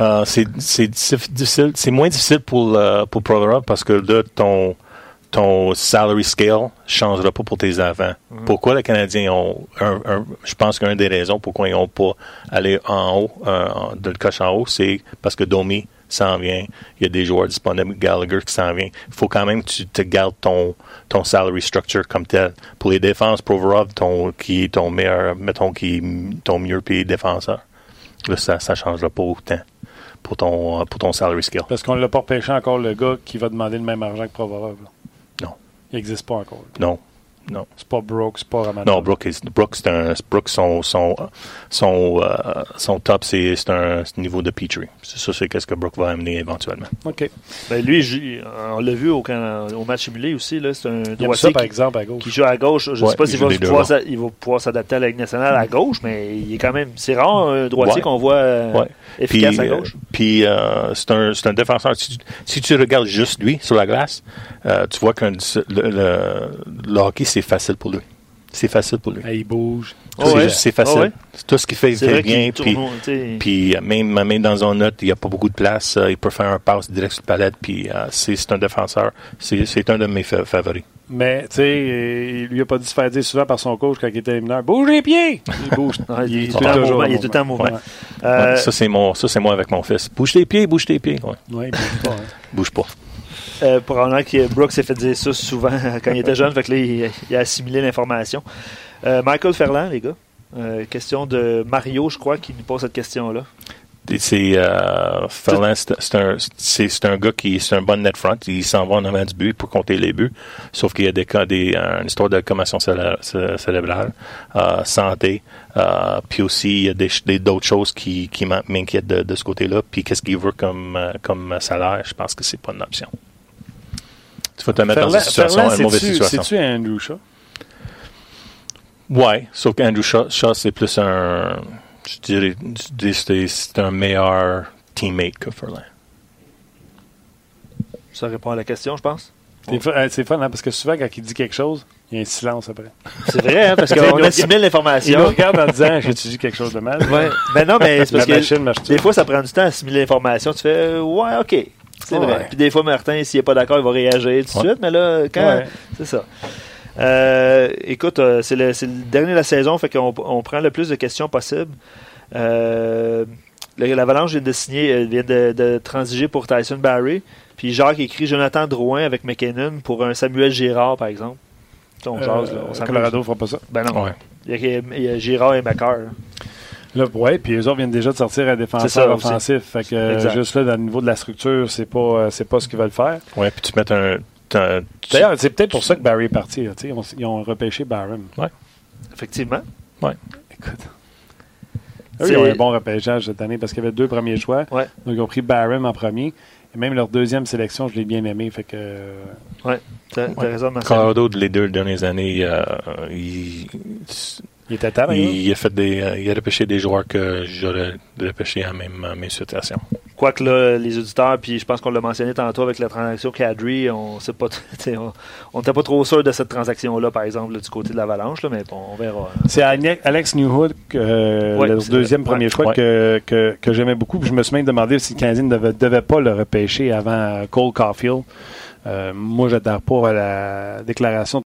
Euh, c'est difficile, c'est moins difficile pour, euh, pour Provorov parce que là, ton, ton salary scale changera pas pour tes avant. Mhm. Pourquoi les Canadiens ont un, je pense qu'une des raisons pourquoi ils n'ont pas allé en haut, euh, de le coche en haut, c'est parce que Domi s'en vient. Il y a des joueurs disponibles, Gallagher qui s'en vient. Il faut quand même que tu te gardes ton, ton salary structure comme tel. Pour les défenses, Provorov, ton, qui est ton meilleur, mettons, qui ton mieux payé défenseur. Là, ça ne changera pas autant pour ton, pour ton salary skill. Parce qu'on ne l'a pas repêché encore le gars qui va demander le même argent que Provorov. Non. Il n'existe pas encore. Non. Non. C'est pas Brooks, c'est pas Ramanov. Non, Brooks, Brooks, c'est un, Brooks son, son, son, euh, son top, c'est un niveau de Petrie. C'est ça, c'est qu'est-ce que Brooks va amener éventuellement. OK. Ben lui, on l'a vu au, au, match simulé aussi. C'est un droitier. par exemple, à gauche. Qui joue à gauche. Je ne sais pas s'il va, pouvoir, il va pouvoir s'adapter à la Ligue nationale à gauche, mais il est quand même. C'est rare un droitier qu'on voit euh, efficace à euh, gauche. Puis, c'est un, un, défenseur. Si, tu regardes juste lui sur la glace, tu vois que le, le, le hockey, c'est facile pour lui. C'est facile pour lui. il bouge. c'est facile. Tout ce qu'il fait, il fait bien. Puis, puis euh, même, même dans un note, il n'y a pas beaucoup de place. Euh, il peut faire un passe direct sur la palette. Puis euh, c'est un défenseur. C'est un de mes favoris. Mais, tu sais, il lui a pas dû se faire dire souvent par son coach quand il était mineur Bouge les pieds Il bouge. il, est tout le temps en mouvement. ça, c'est moi avec mon fils. Bouge tes pieds, bouge tes pieds. Ouais. bouge pas. Hein. bouge pas. Euh, probablement que Brooks s'est fait dire ça souvent quand il était jeune, fait que là, il, a assimilé l'information. Euh, Michael Ferland, les gars. Euh, question de Mario, je crois, qui nous pose cette question-là. C'est euh, Ferland, c'est un, gars qui c'est un bon net front. Il s'en va en avant du but pour compter les buts. Sauf qu'il y a des cas, des, une histoire de commotion cérébrale, santé. puis aussi, il y a d'autres choses qui, qui m'inquiètent de, ce côté-là. Puis qu'est-ce qu'il veut comme, comme salaire? Je pense que c'est pas une option. Tu vas te mettre dans une situation, une mauvaise situation. C'est-tu Andrew Shaw? Ouais, sauf qu'Andrew Shaw, Shaw c'est plus un. Je dirais, c'est un meilleur teammate que Furlan. Ça répond à la question, je pense. C'est fun, hein, parce que souvent, quand il dit quelque chose, il y a un silence après. C'est vrai, hein, parce qu'on assimile l'information. Il nous regarde en disant J'ai-tu dit quelque chose de mal? Ouais. Ben non, mais c'est parce que des fois, ça prend du temps à assimiler l'information. Tu fais Ouais, OK. C'est vrai. Puis des fois, Martin, s'il n'est pas d'accord, il va réagir tout de suite. Mais là, quand. C'est ça. Euh, écoute, euh, c'est le, le, dernier de la saison, fait qu'on on prend le plus de questions possible. Euh, L'Avalanche vient de signer, vient de, de, transiger pour Tyson Barry. Puis Jacques écrit Jonathan Drouin avec McKinnon pour un Samuel Girard, par exemple. On jase, là. Colorado ne fera pas ça? Ben non. Il, y a, Girard et McCarr. Là, ouais, puis eux autres viennent déjà de sortir un défenseur offensif. Fait que juste là, au niveau de la structure, c'est pas, euh, c'est pas ce qu'ils veulent faire. Ouais, puis tu mets un. D'ailleurs, c'est peut-être pour ça que Barry est parti. ils, ont, ils, ont, repêché Barron. Ouais. Effectivement. Ouais. Écoute. Eux, ils ont un bon repêchage cette année parce qu'il y avait deux premiers choix. Ouais. Donc, ils ont pris Barron en premier. Et même leur deuxième sélection, je l'ai bien aimé. Fait que. Ouais, t'as, as raison, Colorado, les deux dernières années, euh, il il était tard, il, a fait des, euh, il a repêché des joueurs que j'aurais repêché en même, même situation. Quoique là, les auditeurs, puis je pense qu'on l'a mentionné tantôt avec la transaction Cadry, on sait pas, on n'était pas trop sûr de cette transaction-là, par exemple, du côté de l'Avalanche, mais bon, on verra. C'est Alex Newhood, euh, le deuxième premier choix que, que, que j'aimais beaucoup. je me suis même demandé si le Canadien ne devait, devait, pas le repêcher avant Cole Caulfield. Euh, moi, j'adhère pas à la déclaration